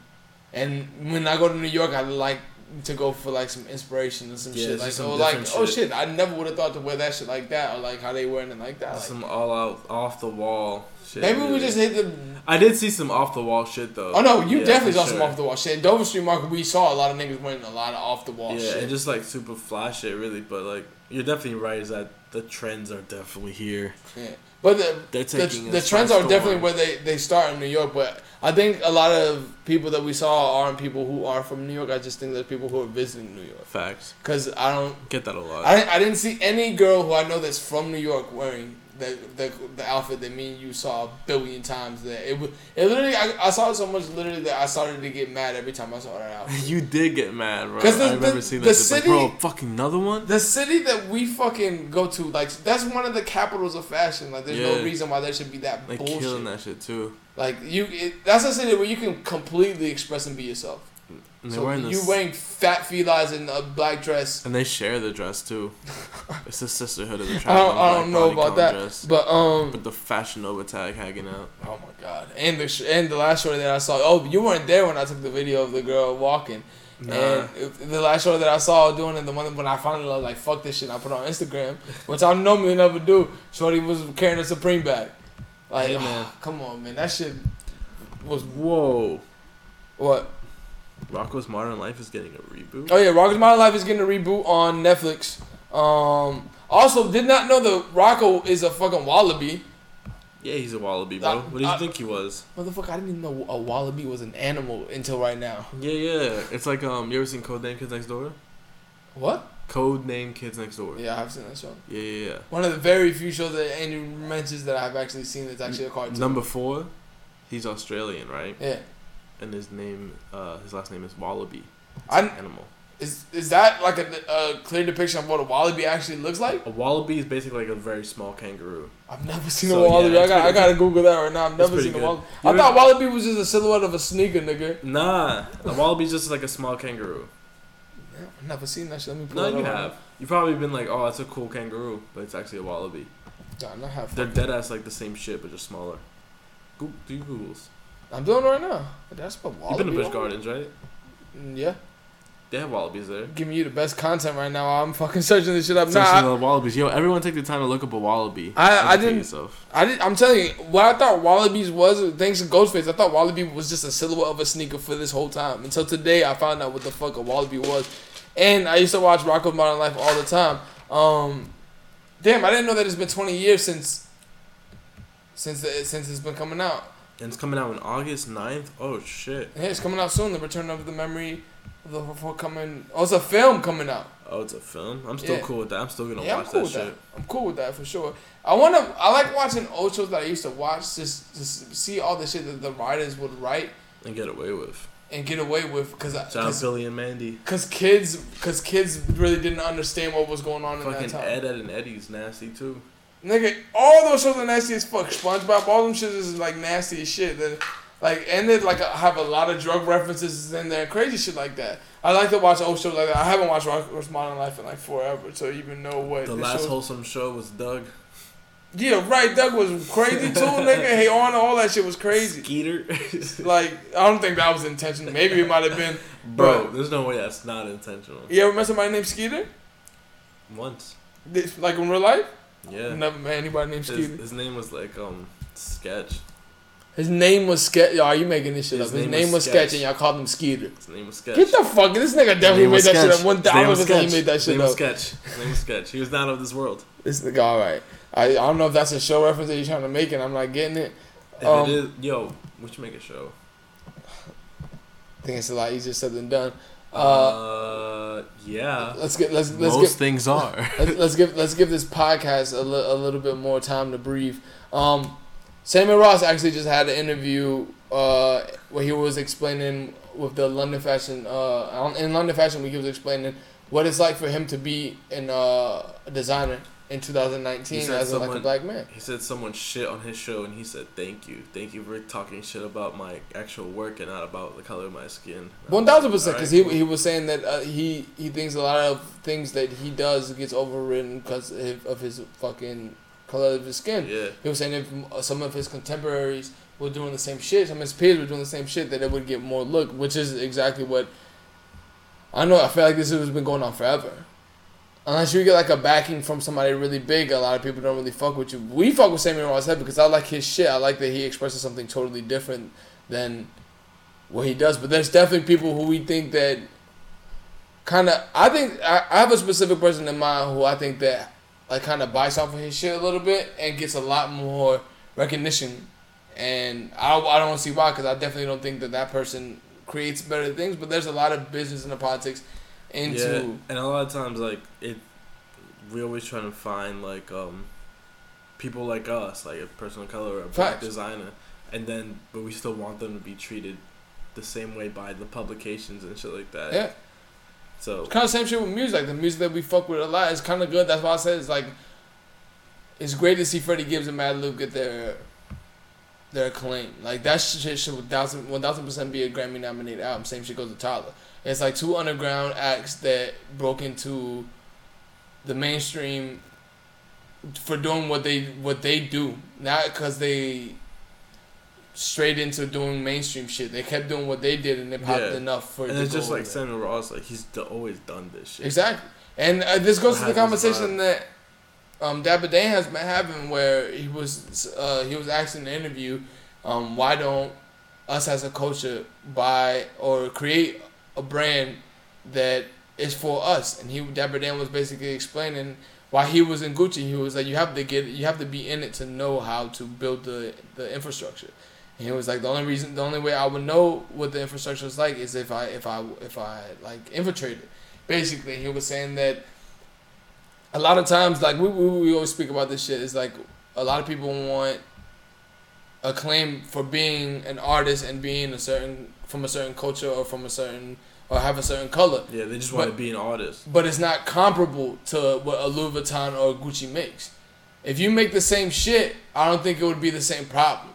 And when I go to New York, I like to go for like some inspiration and some Yeah, shit. Like oh like oh shit. shit, I never would have thought to wear that shit like that or like how they wearing it like that. Like, Some all out off the wall shit. maybe we just hit the I did see some off the wall shit though. Oh no, you Yeah, definitely saw some off the wall shit. In Dover Street Market, we saw a lot of niggas wearing a lot of off the wall Yeah, shit. and just like super fly shit, really. But like, you're definitely right. Is that the trends are definitely here. yeah. But the They're the, taking the trends are definitely where they, they start in New York. But I think a lot of people that we saw aren't people who are from New York. I just think they're people who are visiting New York. Facts. Cause I don't, Get that a lot. I I didn't see any girl who I know that's from New York wearing the the, the outfit that me and you saw a billion times. That it was it literally I, I saw it so much literally that I started to get mad every time I saw that outfit. you did get mad, bro. 'Cause the- I remember the- seeing the that. shit, like, bro, fucking another one. The city that we fucking go to, like that's one of the capitals of fashion. Like, there's no reason why there should be that Like bullshit. killing that shit too. Like you, it, that's a city where you can completely express and be yourself. And they're So wearing you this, wearing fat felines in a black dress. and they share the dress too. it's the sisterhood of the I trap. don't, I don't know about that, Dress. but um, With the Fashion Nova tag hanging out. oh my god, and the sh- and the last show that I saw. Oh, you weren't there when I took the video of the girl walking. Nah. And the last show that I saw doing it, the one when I finally was like, fuck this shit, and I put it on Instagram, which I normally never do. Shorty was carrying a Supreme bag. Like, Hey, man. come on, man, that shit was Whoa. what? Rocko's Modern Life is getting a reboot. Oh yeah, Rocko's Modern Life is getting a reboot on Netflix. Um, also, did not know that Rocco is a fucking wallaby. Yeah, he's a wallaby, bro. Uh, what did you uh, think he was? Motherfucker, I didn't even know a wallaby was an animal until right now. Yeah, yeah. It's like um, you ever seen Codename Kids Next Door? What? Codename Kids Next Door. Yeah, I've seen that show. Yeah, yeah, yeah. One of the very few shows that Andrew mentions that I've actually seen that's actually a cartoon. Number four, he's Australian, right? Yeah. And his name, uh, his last name is Wallaby. I'm, Animal. Is is that like a, a clear depiction of what a wallaby actually looks like? A wallaby is basically like a very small kangaroo. I've never seen So, a wallaby. yeah, I got I gotta Google that right now. I've never seen a wallaby. You I thought wallaby was just a silhouette of a sneaker, nigga. Nah, a wallaby's just like a small kangaroo. I've never seen that shit. Let me pull No, you up right have. You've probably been like, oh, that's a cool kangaroo, but it's actually a wallaby. Nah, not have They're dead ass like the same shit, but just smaller. Go, do Googles. I'm doing it right now. That's what You've been to Busch. Gardens, right? Mm, Yeah, They have wallabies there. giving you the best content right now. I'm fucking searching this shit up. Nah, Searching I, the wallabies. Yo, everyone take the time to look up a wallaby. I- I Educate didn't- Yourself. I did, I'm telling you, what I thought Wallabies was, thanks to Ghostface, I thought Wallaby was just a silhouette of a sneaker for this whole time. Until today, I found out what the fuck a Wallaby was. And I used to watch Rocko's Modern Life all the time. Um, damn, I didn't know that it's been 20 years since since the, since it's been coming out. And it's coming out on August 9th. Oh shit. Yeah, it's coming out soon. The Return of the Memory of the forthcoming. Oh, it's a film coming out. Oh, it's a film. I'm still Yeah. cool with that. I'm still gonna Yeah, watch cool that shit. that. I'm cool with that for sure. I wanna. I like watching old shows that I used to watch just to see all the shit that the writers would write And get away with. and get away with because out Billy and Mandy. because kids because kids really didn't understand what was going on in that time. Ed, Ed, and Eddy's nasty too. Nigga, all those shows are nasty as fuck. SpongeBob, all them shit is like nasty as shit. Then, like, and they like have a lot of drug references in there, crazy shit like that. I like to watch old shows like that. I haven't watched Rock Modern Life in like forever so even know what The last show- wholesome show was Doug. Yeah, right. Doug was crazy too, nigga. Hey, on all that shit was crazy. Skeeter. Like, I don't think that was intentional. Maybe it might have been. Bro, But there's no way that's not intentional. you ever met somebody named Skeeter? Once. This- Like in real life? Yeah. Never met anybody named His, Skeeter. his name was like um Sketch. His name was Sketch. Yo, are you making this shit His up? His name name, was was Sketch, Sketch. and y'all called him Skeeter. His name was Sketch. Get the fuck. This nigga His definitely made that shit Sketch. up. One His name thousand was percent he made that His shit name was. Sketch. His name was Sketch. He was not of this world. This nigga, all right. I, I don't know if that's a show reference that you're trying to make, and I'm not getting it. If Um, it is, yo, we should make a show. I think it's a lot easier said than done. Uh, Uh, yeah. let's get let's let's Most get things are. let's, let's give let's give this podcast a, li- a little bit more time to breathe. Um, Samuel Ross actually just had an interview uh, where he was explaining with the London Fashion uh, in London Fashion Week. He was explaining what it's like for him to be in uh, a designer in 2019 He as a, like a someone- black man. He said someone shit on his show, and he said, "Thank you, thank you for talking shit about my actual work and not about the color of my skin." One thousand percent, because he he was saying that uh, he he thinks a lot of things that he does gets overridden because of, of his fucking color of his skin. Yeah. He was saying if uh, some of his contemporaries were doing the same shit, some of his peers were doing the same shit, that it would get more look, which is exactly what. I know. I feel like this has been going on forever. Unless you get like a backing from somebody really big, a lot of people don't really fuck with you. We fuck with Samuel Ross head because I like his shit. I like that he expresses something totally different than what he does. But there's definitely people who we think that kind of. I think I, I have a specific person in mind who I think that like kind of bites off of his shit a little bit and gets a lot more recognition. And I, I don't see why because I definitely don't think that that person creates better things. But there's a lot of business and the politics into. Yeah, and a lot of times, like it, we always trying to find like um, people like us, like a person of color or a black Facts. designer, and then but we still want them to be treated the same way by the publications and shit like that. Yeah. So kind of same shit with music. Like the music that we fuck with a lot is kind of good. That's why I said it's like it's great to see Freddie Gibbs and Madlib get their their acclaim. Like that shit should one thousand one thousand percent be a Grammy nominated album. Same shit goes to Tyler. It's like two underground acts that broke into the mainstream for doing what they what they do, not because they straight into doing mainstream shit. They kept doing what they did and they popped Yeah. enough for and it's just like. Samuel Ross, like he's d- always done this shit. Exactly. And uh, this goes to the conversation that um, Dapper Dan has been having, where he was uh, he was asked in the interview, um, why don't us as a culture buy or create a brand that is for us? And he Dapper Dan was basically explaining why he was in Gucci. He was like, you have to get you have to be in it to know how to build the the infrastructure. And he was like, the only reason, the only way I would know what the infrastructure is like is if I if I if I like infiltrated basically he was saying that a lot of times like we, we, we always speak about this shit is like a lot of people want acclaim for being an artist and being a certain from a certain culture or from a certain or have a certain color. Yeah, they just want But- to be an artist. but it's not comparable to what a Louis Vuitton or Gucci makes. If you make the same shit, I don't think it would be the same problem.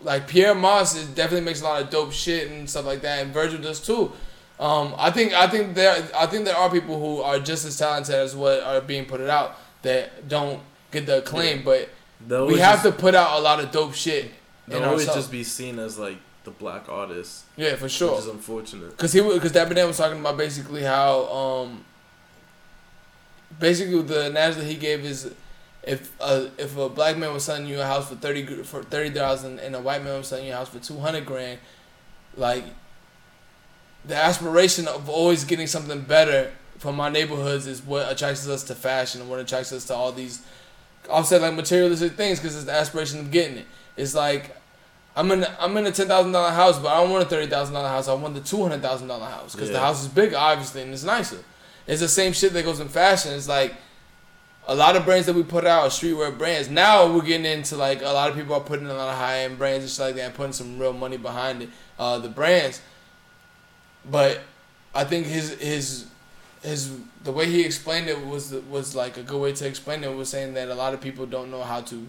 Like Pyer Moss is definitely makes a lot of dope shit and stuff like that, and Virgil does too. Um, I think I think there I think there are people who are just as talented as what are being put out that don't get the acclaim, but They'll we have just, to put out a lot of dope shit. They'll always ourselves. just be seen as like the black artist, yeah, for sure. which is unfortunate. Cause he because Dapper Dan was talking about basically how um basically the analogy that he gave is if a if a black man was selling you a house for thirty for thirty thousand and a white man was selling you a house for two hundred grand, like the aspiration of always getting something better from our neighborhoods is what attracts us to fashion and what attracts us to all these say like materialistic things because it's the aspiration of getting it. It's like I'm in I'm in a ten thousand dollar house, but I don't want a thirty thousand dollar house. I want the two hundred thousand dollar house because the house is bigger, obviously, and it's nicer. It's the same shit that goes in fashion. It's like a lot of brands that we put out are streetwear brands. Now we're getting into like a lot of people are putting a lot of high end brands and shit like that, and putting some real money behind it. Uh, the brands, but I think his his his the way he explained it was was like a good way to explain it. Was saying that a lot of people don't know how to.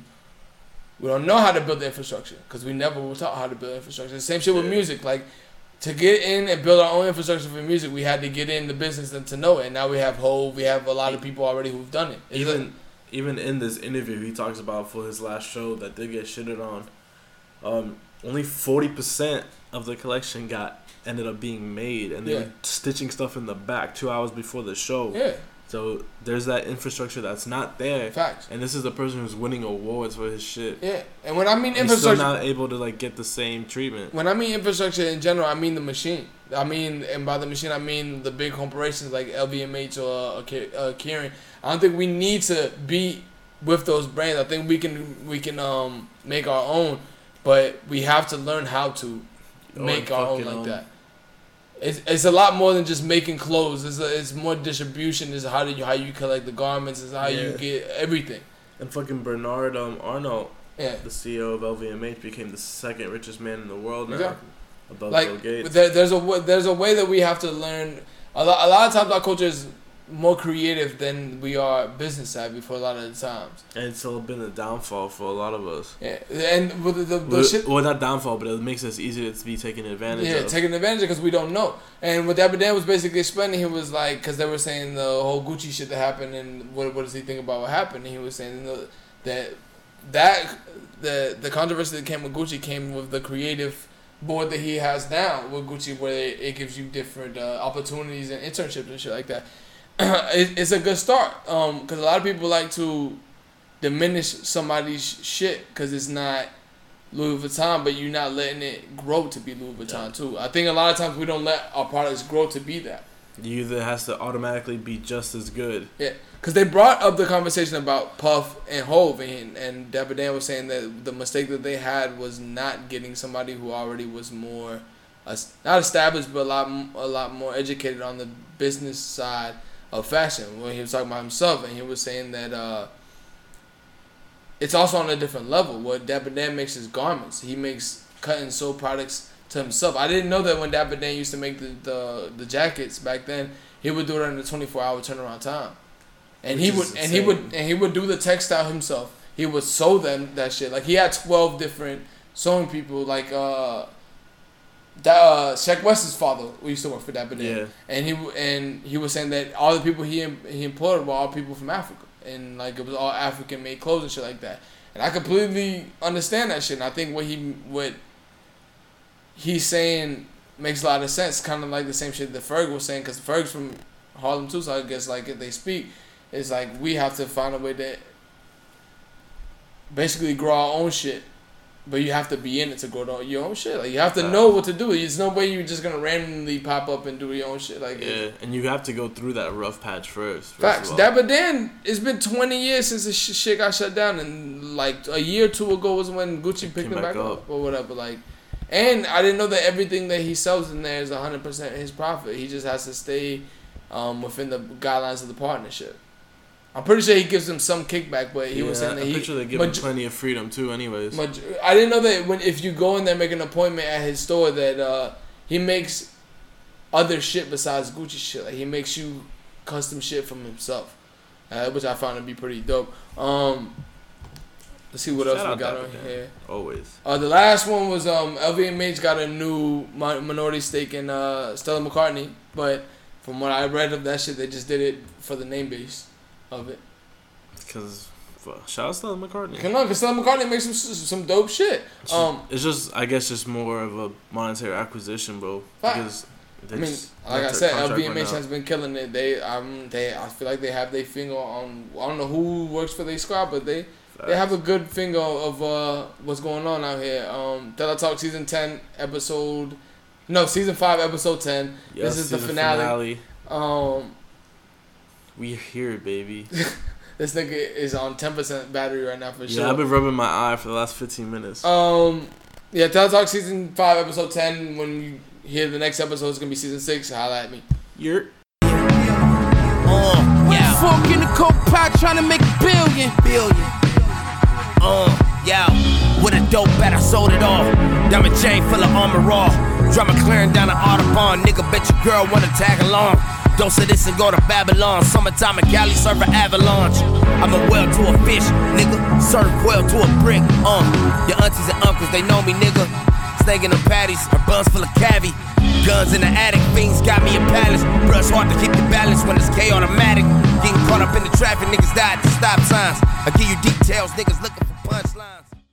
We don't know how to build the infrastructure because we never were taught how to build infrastructure. The same shit with music. Like to get in and build our own infrastructure for music, we had to get in the business and to know it. And now we have Hov. We have a lot of people already who've done it. It's Even even in this interview, he talks about for his last show that they get shitted on. Um, only forty percent of the collection got ended up being made, and they Yeah. were stitching stuff in the back two hours before the show. yeah, So there's that infrastructure that's not there, facts. and this is the person who's winning awards for his shit. Yeah, and when I mean infrastructure, He's still not able to like get the same treatment. when I mean infrastructure in general, I mean the machine. I mean, and by the machine, I mean the big corporations like LVMH or uh, uh, Kering. I don't think we need to be with those brands. I think we can we can um make our own, but we have to learn how to make our own like um, that. It's, it's a lot more than just making clothes. It's, a, it's more distribution. It's how do you how you collect the garments. It's how you get everything. And fucking Bernard um, Arnault, Yeah. the CEO of LVMH, became the second richest man in the world now, Exactly. above Bill like Gates. there, there's a there's a way that we have to learn a lot, a lot of times our culture is more creative than we are business savvy for a lot of the times and it's still been a downfall for a lot of us. yeah and with the, the, the shit well, not downfall, but it makes us easier to be taken advantage yeah of. taking advantage because we don't know and what Dapper Dan was basically explaining he was like because they were saying the whole Gucci shit that happened and what, what does he think about what happened and he was saying that that the the controversy that came with Gucci came with the creative board that he has now with Gucci, where it, it gives you different uh, opportunities and internships and shit like that. it, it's a good start um, because a lot of people like to diminish somebody's shit because it's not Louis Vuitton, but you're not letting it grow to be Louis Vuitton Yeah. too. I think a lot of times we don't let our products grow to be that. You either has to automatically be just as good. Yeah, because they brought up the conversation about Puff and Hov, and and Dapper Dan was saying that the mistake that they had was not getting somebody who already was more, uh, as- not established, but a lot a lot more educated on the business side of fashion. When he was talking about himself, and he was saying that uh, it's also on a different level. What Dapper Dan makes is garments. He makes cut and sew products to himself. I didn't know that when Dapper Dan used to make the, the, the jackets back then, he would do it in a 24 hour turnaround time. And Which he would and he would and he would do the textile himself. He would sew them that shit. Like he had 12 different sewing people like uh that uh Shaq West's father we used to work for Dapper Dan. Yeah. And he and he was saying that all the people he he employed were all people from Africa, and like it was all African made clothes and shit like that. And I completely understand that shit. And I think what he what he's saying makes a lot of sense. Kind of like the same shit that Ferg was saying, because Ferg's from Harlem too, so I guess like if they speak, it's like we have to find a way to basically grow our own shit. But you have to be in it to grow the- your own shit. Like you have to know what to do. There's no way you're just gonna randomly pop up and do your own shit. Like Yeah, and you have to go through that rough patch first. first Facts. of all. Dapper Dan, it's been 20 years since the sh- shit got shut down, and like a year or two ago was when Gucci picked him back, back up. up. or whatever. Like, and I didn't know that everything that he sells in there is 100% his profit. He just has to stay um, within the guidelines of the partnership. I'm pretty sure he gives them some kickback, but he yeah, was saying that I'm he. pretty sure they give him plenty of freedom too. Anyways, maj- I didn't know that when if you go in there make an appointment at his store that uh, he makes other shit besides Gucci shit. Like he makes you custom shit from himself, uh, which I found to be pretty dope. Um, let's see what Shout else we got on here. Always. Uh, the last one was um, LVMH got a new mi- minority stake in uh, Stella McCartney, but from what I read of that shit, they just did it for the name base of it. Because, shout out to Stella McCartney. On, because Stella McCartney makes some some dope shit. It's Um, just- it's just, I guess, just more of a monetary acquisition, bro. Because I mean, like I said, LVMH has been killing it. They, um, they, I feel like they have their finger on. I don't know who works for their squad, but they, they have a good finger of uh, what's going on out here. Um, Tela Talk season ten episode, no season five episode ten. Yes, this is the season finale. Um, We here, baby. this nigga is on ten percent battery right now for sure. Yeah, I've been rubbing my eye for the last 15 minutes. Um, yeah, Tela Talk season five episode ten. When you hear the next episode, it's gonna be season six. Holla at me. You're. Uh, yeah. Fork in the coke pot trying to make a billion. Billion. Uh, yeah. With a dope bet, I sold it all. Diamond chain full of armor raw. Drama clearing down the Audubon. Nigga, bet your girl wanna tag along. Dose of this and go to Babylon. Summertime in Cali, serve an avalanche. I'm a well to a fish, nigga. Serve quail to a brick. Um, your aunties and uncles, they know me, nigga. Snaking them patties, her buns full of cavi. Guns in the attic, fiends got me a palace. Brush hard to keep the balance when it's K automatic. Getting caught up in the traffic, niggas die at the stop signs. I give you details, niggas looking for punchlines.